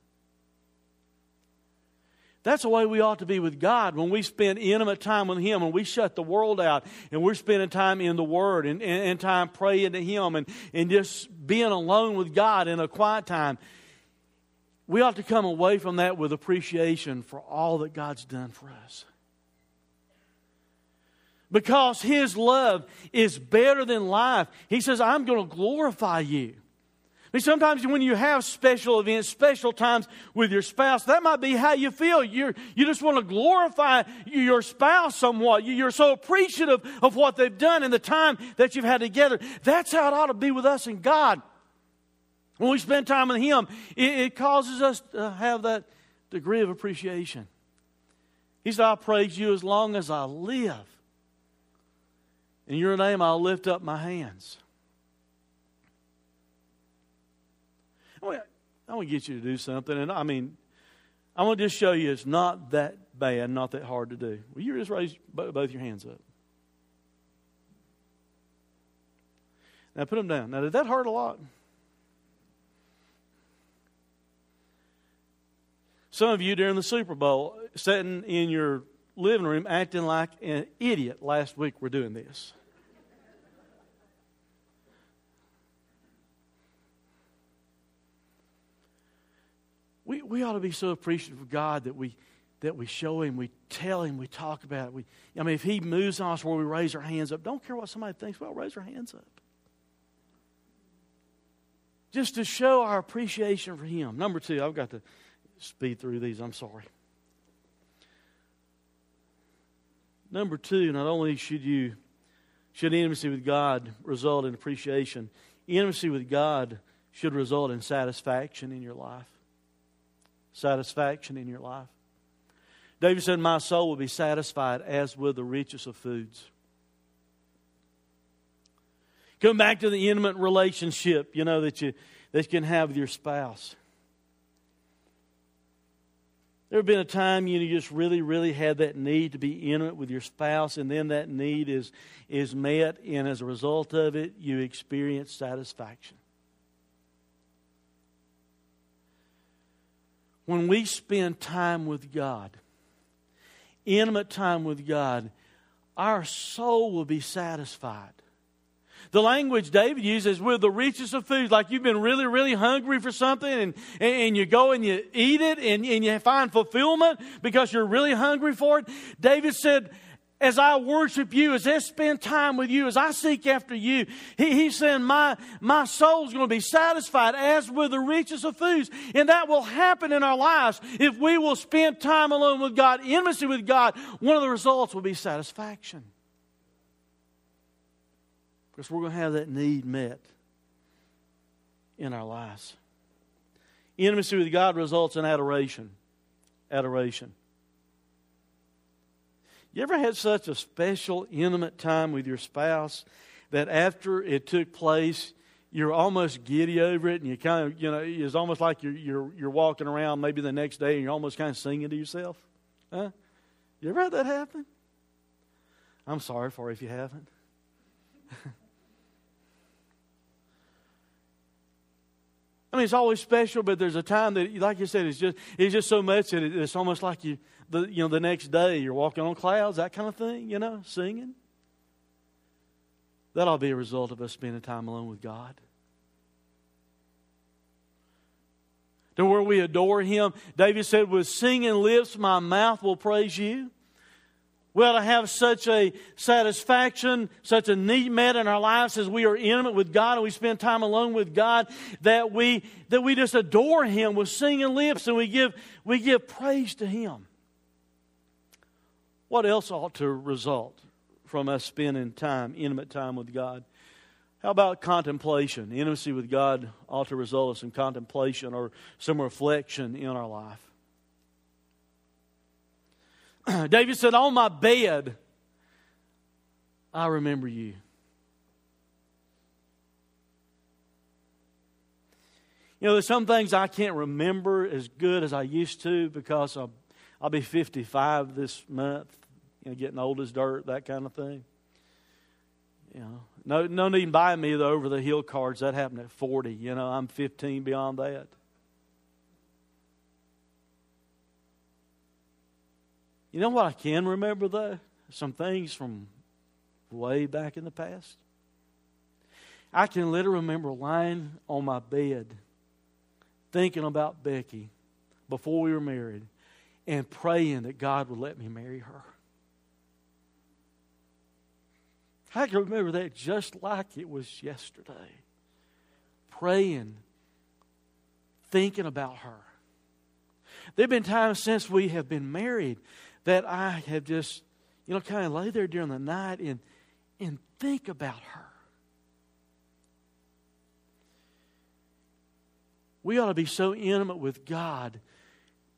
Speaker 2: That's the way we ought to be with God when we spend intimate time with Him, when we shut the world out and we're spending time in the Word and, and, and time praying to Him and, and just being alone with God in a quiet time. We ought to come away from that with appreciation for all that God's done for us because His love is better than life. He says, I'm going to glorify you. I mean, sometimes when you have special events, special times with your spouse, that might be how you feel. you you just want to glorify your spouse somewhat. You're so appreciative of what they've done and the time that you've had together. That's how it ought to be with us and God. When we spend time with Him, it, it causes us to have that degree of appreciation. He said, I'll praise you as long as I live. In your name, I'll lift up my hands. I want, to get you to do something. And I mean, I want to just show you it's not that bad, not that hard to do. Will you just raise both your hands up? Now put them down. Now, did that hurt a lot? Some of you during the Super Bowl sitting in your living room acting like an idiot last week we're doing this. We, we ought to be so appreciative of God that we, that we show Him, we tell Him, we talk about it. We, I mean, if He moves on us where we raise our hands up, don't care what somebody thinks, well, raise our hands up. Just to show our appreciation for Him. Number two, I've got to speed through these, I'm sorry. Number two, not only should you should intimacy with God result in appreciation, intimacy with God should result in satisfaction in your life. Satisfaction in your life. David said, My soul will be satisfied as with the richest of foods. Come back to the intimate relationship, you know, that you that you can have with your spouse. There have been a time you just really, really had that need to be intimate with your spouse, and then that need is, is met, and as a result of it, you experience satisfaction. When we spend time with God, intimate time with God, our soul will be satisfied. The language David uses with the richest of foods, like you've been really, really hungry for something and, and you go and you eat it and, and you find fulfillment because you're really hungry for it. David said, as I worship you, as I spend time with you, as I seek after you, he, he's saying, my, my soul's going to be satisfied as with the richest of foods. And that will happen in our lives if we will spend time alone with God, intimacy with God. One of the results will be satisfaction because we're going to have that need met in our lives. Intimacy with God results in adoration. Adoration. You ever had such a special, intimate time with your spouse that after it took place, you're almost giddy over it, and you kind of, you know, it's almost like you're you're you're walking around maybe the next day, and you're almost kind of singing to yourself. Huh? You ever had that happen? I'm sorry for if you haven't. <laughs> I mean, it's always special, but there's a time that, like you said, it's just it's just so much that it's almost like you, the you know, the next day you're walking on clouds, that kind of thing, you know, singing. That'll be a result of us spending time alone with God. To where we adore Him. David said, With singing lips, my mouth will praise you. We ought to have such a satisfaction, such a need met in our lives as we are intimate with God and we spend time alone with God that we, that we just adore Him with singing lips and we give, we give praise to Him. What else ought to result from us spending time, intimate time with God? How about contemplation? Intimacy with God ought to result in some contemplation or some reflection in our life. <clears throat> David said, On my bed, I remember you. You know, there's some things I can't remember as good as I used to because I'll, I'll be 55 this month, you know, getting old as dirt, that kind of thing. You know, no, no need buying me the over the hill cards. That happened at 40. You know, I'm 15 beyond that. You know what I can remember, though? Some things from way back in the past. I can literally remember lying on my bed thinking about Becky before we were married and praying that God would let me marry her. I can remember that just like it was yesterday. Praying, thinking about her. There have been times since we have been married that I have just, you know, kind of lay there during the night and, and think about her. We ought to be so intimate with God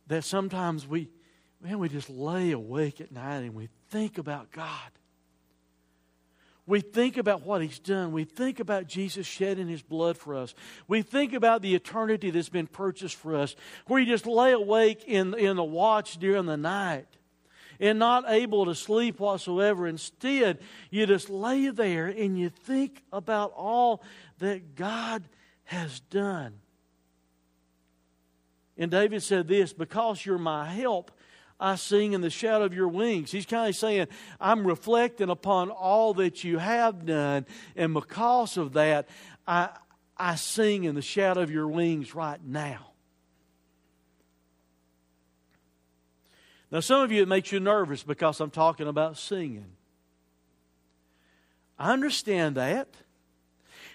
Speaker 2: that sometimes we, man, we just lay awake at night and we think about God. We think about what He's done. We think about Jesus shedding His blood for us. We think about the eternity that's been purchased for us, where you just lay awake in, in the watch during the night and not able to sleep whatsoever. Instead, you just lay there and you think about all that God has done. And David said this because you're my help, I sing in the shadow of your wings. He's kind of saying, I'm reflecting upon all that you have done, and because of that, I, I sing in the shadow of your wings right now. Now, some of you, it makes you nervous because I'm talking about singing. I understand that.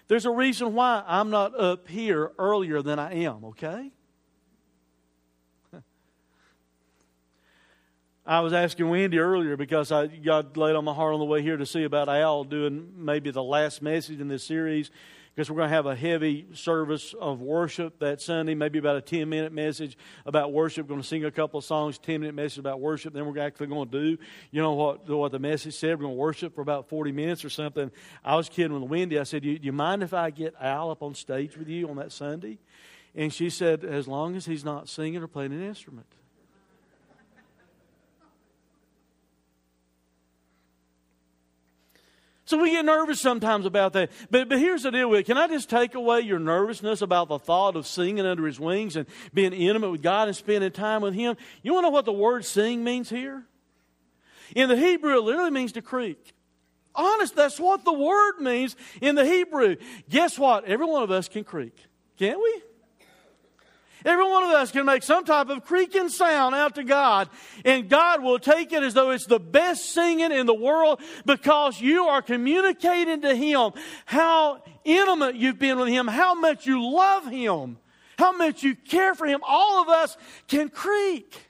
Speaker 2: There's a reason why I'm not up here earlier than I am, okay? I was asking Wendy earlier because I got laid on my heart on the way here to see about Al doing maybe the last message in this series because we're going to have a heavy service of worship that Sunday, maybe about a 10 minute message about worship. We're going to sing a couple of songs, 10 minute message about worship. Then we're actually going to do, you know what, what the message said. We're going to worship for about 40 minutes or something. I was kidding with Wendy. I said, do you, do you mind if I get Al up on stage with you on that Sunday? And she said, as long as he's not singing or playing an instrument. So we get nervous sometimes about that. But, but here's the deal with it. Can I just take away your nervousness about the thought of singing under his wings and being intimate with God and spending time with him? You want to know what the word sing means here? In the Hebrew, it literally means to creak. Honest, that's what the word means in the Hebrew. Guess what? Every one of us can creak. Can't we? Every one of us can make some type of creaking sound out to God, and God will take it as though it's the best singing in the world because you are communicating to Him how intimate you've been with Him, how much you love Him, how much you care for Him. All of us can creak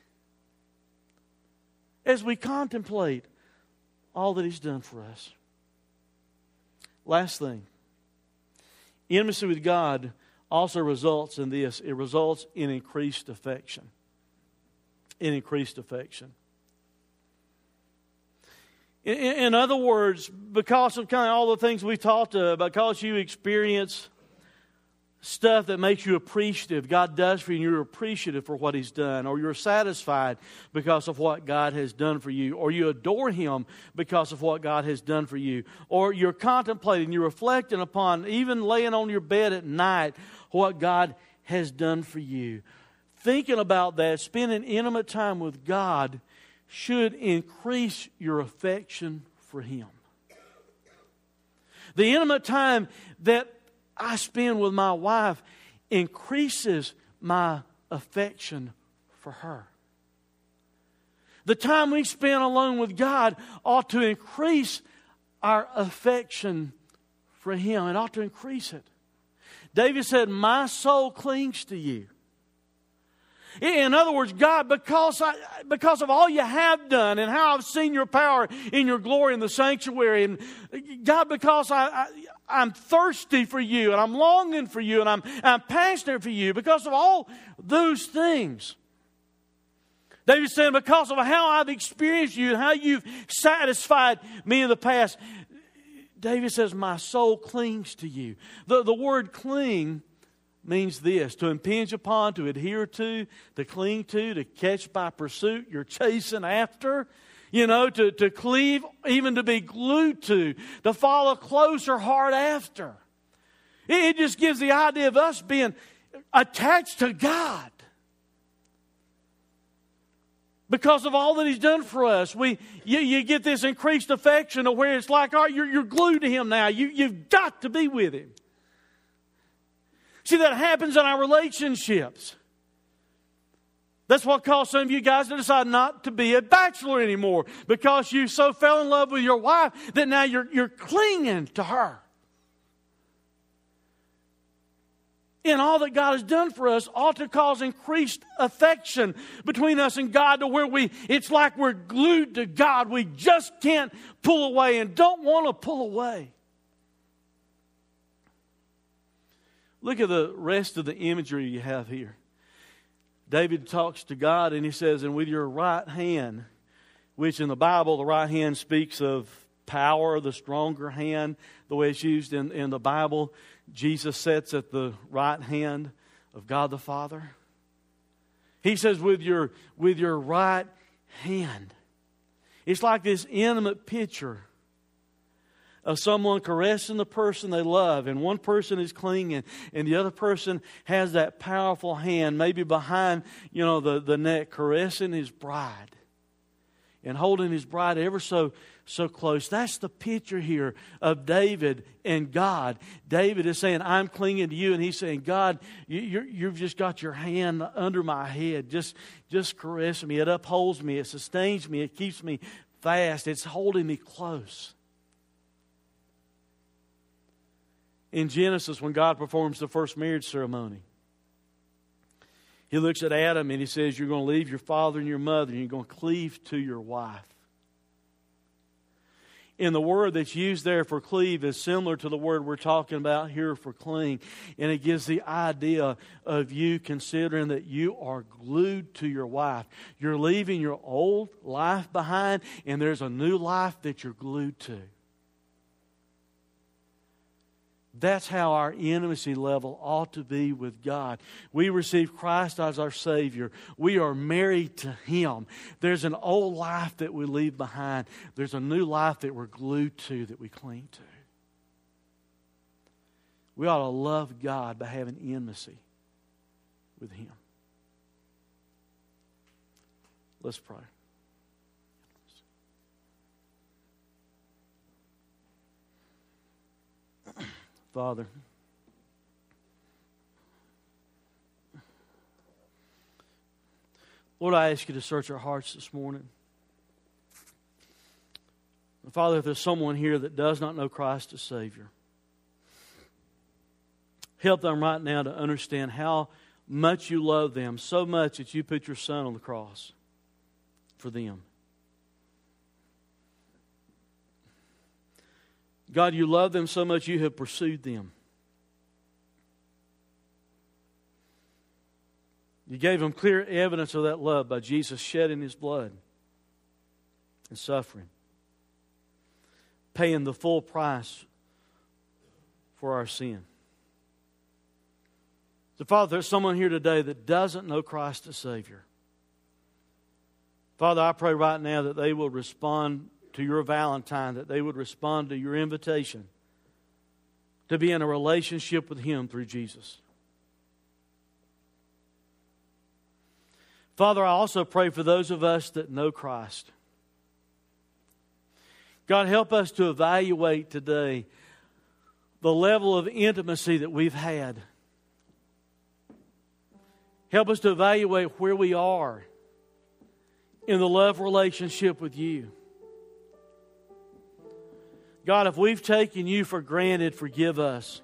Speaker 2: as we contemplate all that He's done for us. Last thing intimacy with God also results in this it results in increased affection. In increased affection. In, in, other words, because of kind of all the things we talked about, because you experience stuff that makes you appreciative, God does for you, and you're appreciative for what He's done, or you're satisfied because of what God has done for you, or you adore Him because of what God has done for you, or you're contemplating, you're reflecting upon, even laying on your bed at night, what God has done for you. Thinking about that, spending intimate time with God should increase your affection for Him. The intimate time that I spend with my wife increases my affection for her. The time we spend alone with God ought to increase our affection for Him. It ought to increase it. David said, My soul clings to you. In other words, God, because, I, because of all you have done and how I've seen your power in your glory in the sanctuary, and God, because I, I, am thirsty for you and I'm longing for you and I'm, I'm passionate for you, because of all those things. David saying, because of how I've experienced you and how you've satisfied me in the past, David says, My soul clings to you. The, the word cling means this to impinge upon, to adhere to, to cling to, to catch by pursuit, you're chasing after, you know, to, to cleave, even to be glued to, to follow closer hard after. It, it just gives the idea of us being attached to God because of all that he's done for us. We, you, you get this increased affection to where it's like, all right, you're, you're glued to him now. You, you've got to be with him. See, that happens in our relationships. That's what caused some of you guys to decide not to be a bachelor anymore because you so fell in love with your wife that now you're, you're clinging to her. And all that God has done for us ought to cause increased affection between us and God to where we it's like we're glued to God. We just can't pull away and don't want to pull away. Look at the rest of the imagery you have here. David talks to God and he says, And with your right hand, which in the Bible, the right hand speaks of power, the stronger hand, the way it's used in, in the Bible. Jesus sits at the right hand of God the Father. He says, with your, with your right hand. It's like this intimate picture of someone caressing the person they love, and one person is clinging, and the other person has that powerful hand, maybe behind, you know, the, the neck, caressing his bride and holding his bride ever so so close. That's the picture here of David and God. David is saying, I'm clinging to you. And he's saying, God, you, have just got your hand under my head. Just, just caress me. It upholds me. It sustains me. It keeps me fast. It's holding me close. In Genesis, when God performs the first marriage ceremony, he looks at Adam and he says, You're going to leave your father and your mother and you're going to cleave to your wife in the word that's used there for cleave is similar to the word we're talking about here for cling. And it gives the idea of you considering that you are glued to your wife. You're leaving your old life behind, and there's a new life that you're glued to. That's how our intimacy level ought to be with God. We receive Christ as our Savior. We are married to Him. There's an old life that we leave behind, there's a new life that we're glued to, that we cling to. We ought to love God by having intimacy with Him. Let's pray. Father. Lord, I ask you to search our hearts this morning. Father, if there's someone here that does not know Christ as Savior, help them right now to understand how much you love them, so much that you put your Son on the cross for them. God, you love them so much you have pursued them. You gave them clear evidence of that love by Jesus shedding his blood and suffering, paying the full price for our sin. So, Father, there's someone here today that doesn't know Christ as Savior. Father, I pray right now that they will respond to your Valentine, that they would respond to your invitation to be in a relationship with Him through Jesus. Father, I also pray for those of us that know Christ. God, help us to evaluate today the level of intimacy that we've had. Help us to evaluate where we are in the love relationship with you. God, if we've taken you for granted, forgive us.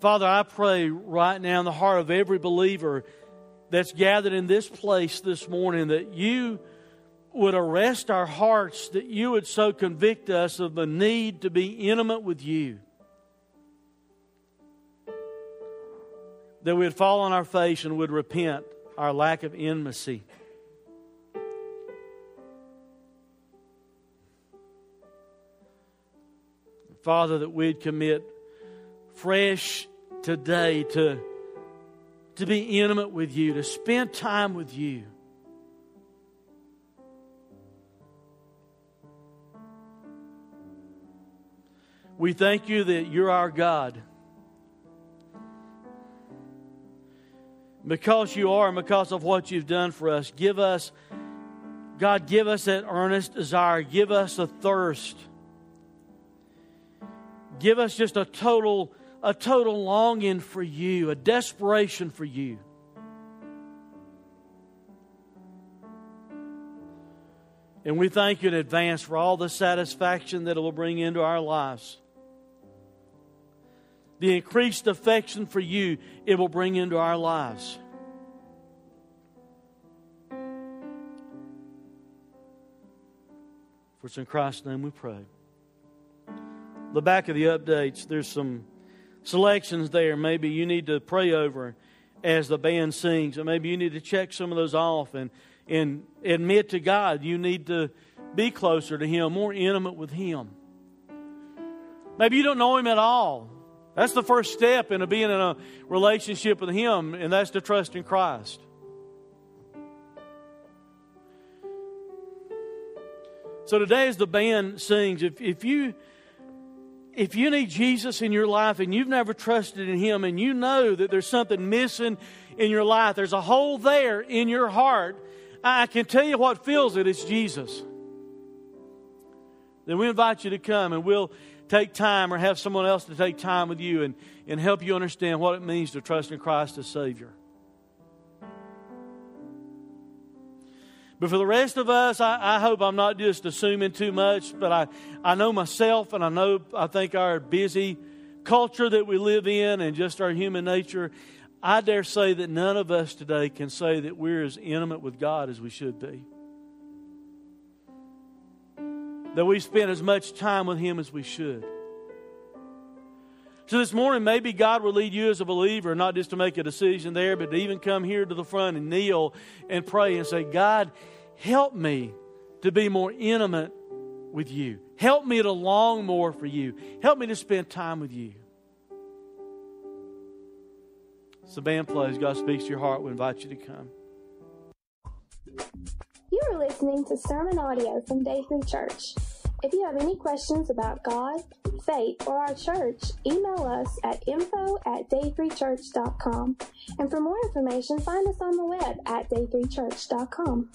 Speaker 2: Father, I pray right now in the heart of every believer that's gathered in this place this morning that you would arrest our hearts, that you would so convict us of the need to be intimate with you. That we'd fall on our face and would repent our lack of intimacy. Father, that we'd commit fresh today to, to be intimate with you, to spend time with you. We thank you that you're our God. Because you are and because of what you've done for us, give us, God, give us that earnest desire. Give us a thirst. Give us just a total, a total longing for you, a desperation for you. And we thank you in advance for all the satisfaction that it will bring into our lives the increased affection for you it will bring into our lives. For it's in Christ's name we pray. The back of the updates, there's some selections there. Maybe you need to pray over as the band sings, and maybe you need to check some of those off and, and admit to God you need to be closer to Him, more intimate with Him. Maybe you don't know Him at all. That's the first step into being in a relationship with Him, and that's to trust in Christ. So today, as the band sings, if, if you if you need Jesus in your life and you've never trusted in Him and you know that there's something missing in your life, there's a hole there in your heart, I can tell you what fills it. It's Jesus. Then we invite you to come and we'll take time or have someone else to take time with you and, and help you understand what it means to trust in Christ as Savior. But for the rest of us, I, I, hope I'm not just assuming too much, but I, I know myself and I know, I think our busy culture that we live in and just our human nature, I dare say that none of us today can say that we're as intimate with God as we should be that we spend as much time with Him as we should. So this morning, maybe God will lead you as a believer, not just to make a decision there, but to even come here to the front and kneel and pray and say, God, help me to be more intimate with you. Help me to long more for you. Help me to spend time with you. As the band plays, God speaks to your heart. We invite you to come.
Speaker 1: You are listening to sermon audio from Day 3 Church. If you have any questions about God, faith, or our church, email us at info at day3church.com. And for more information, find us on the web at day3church.com.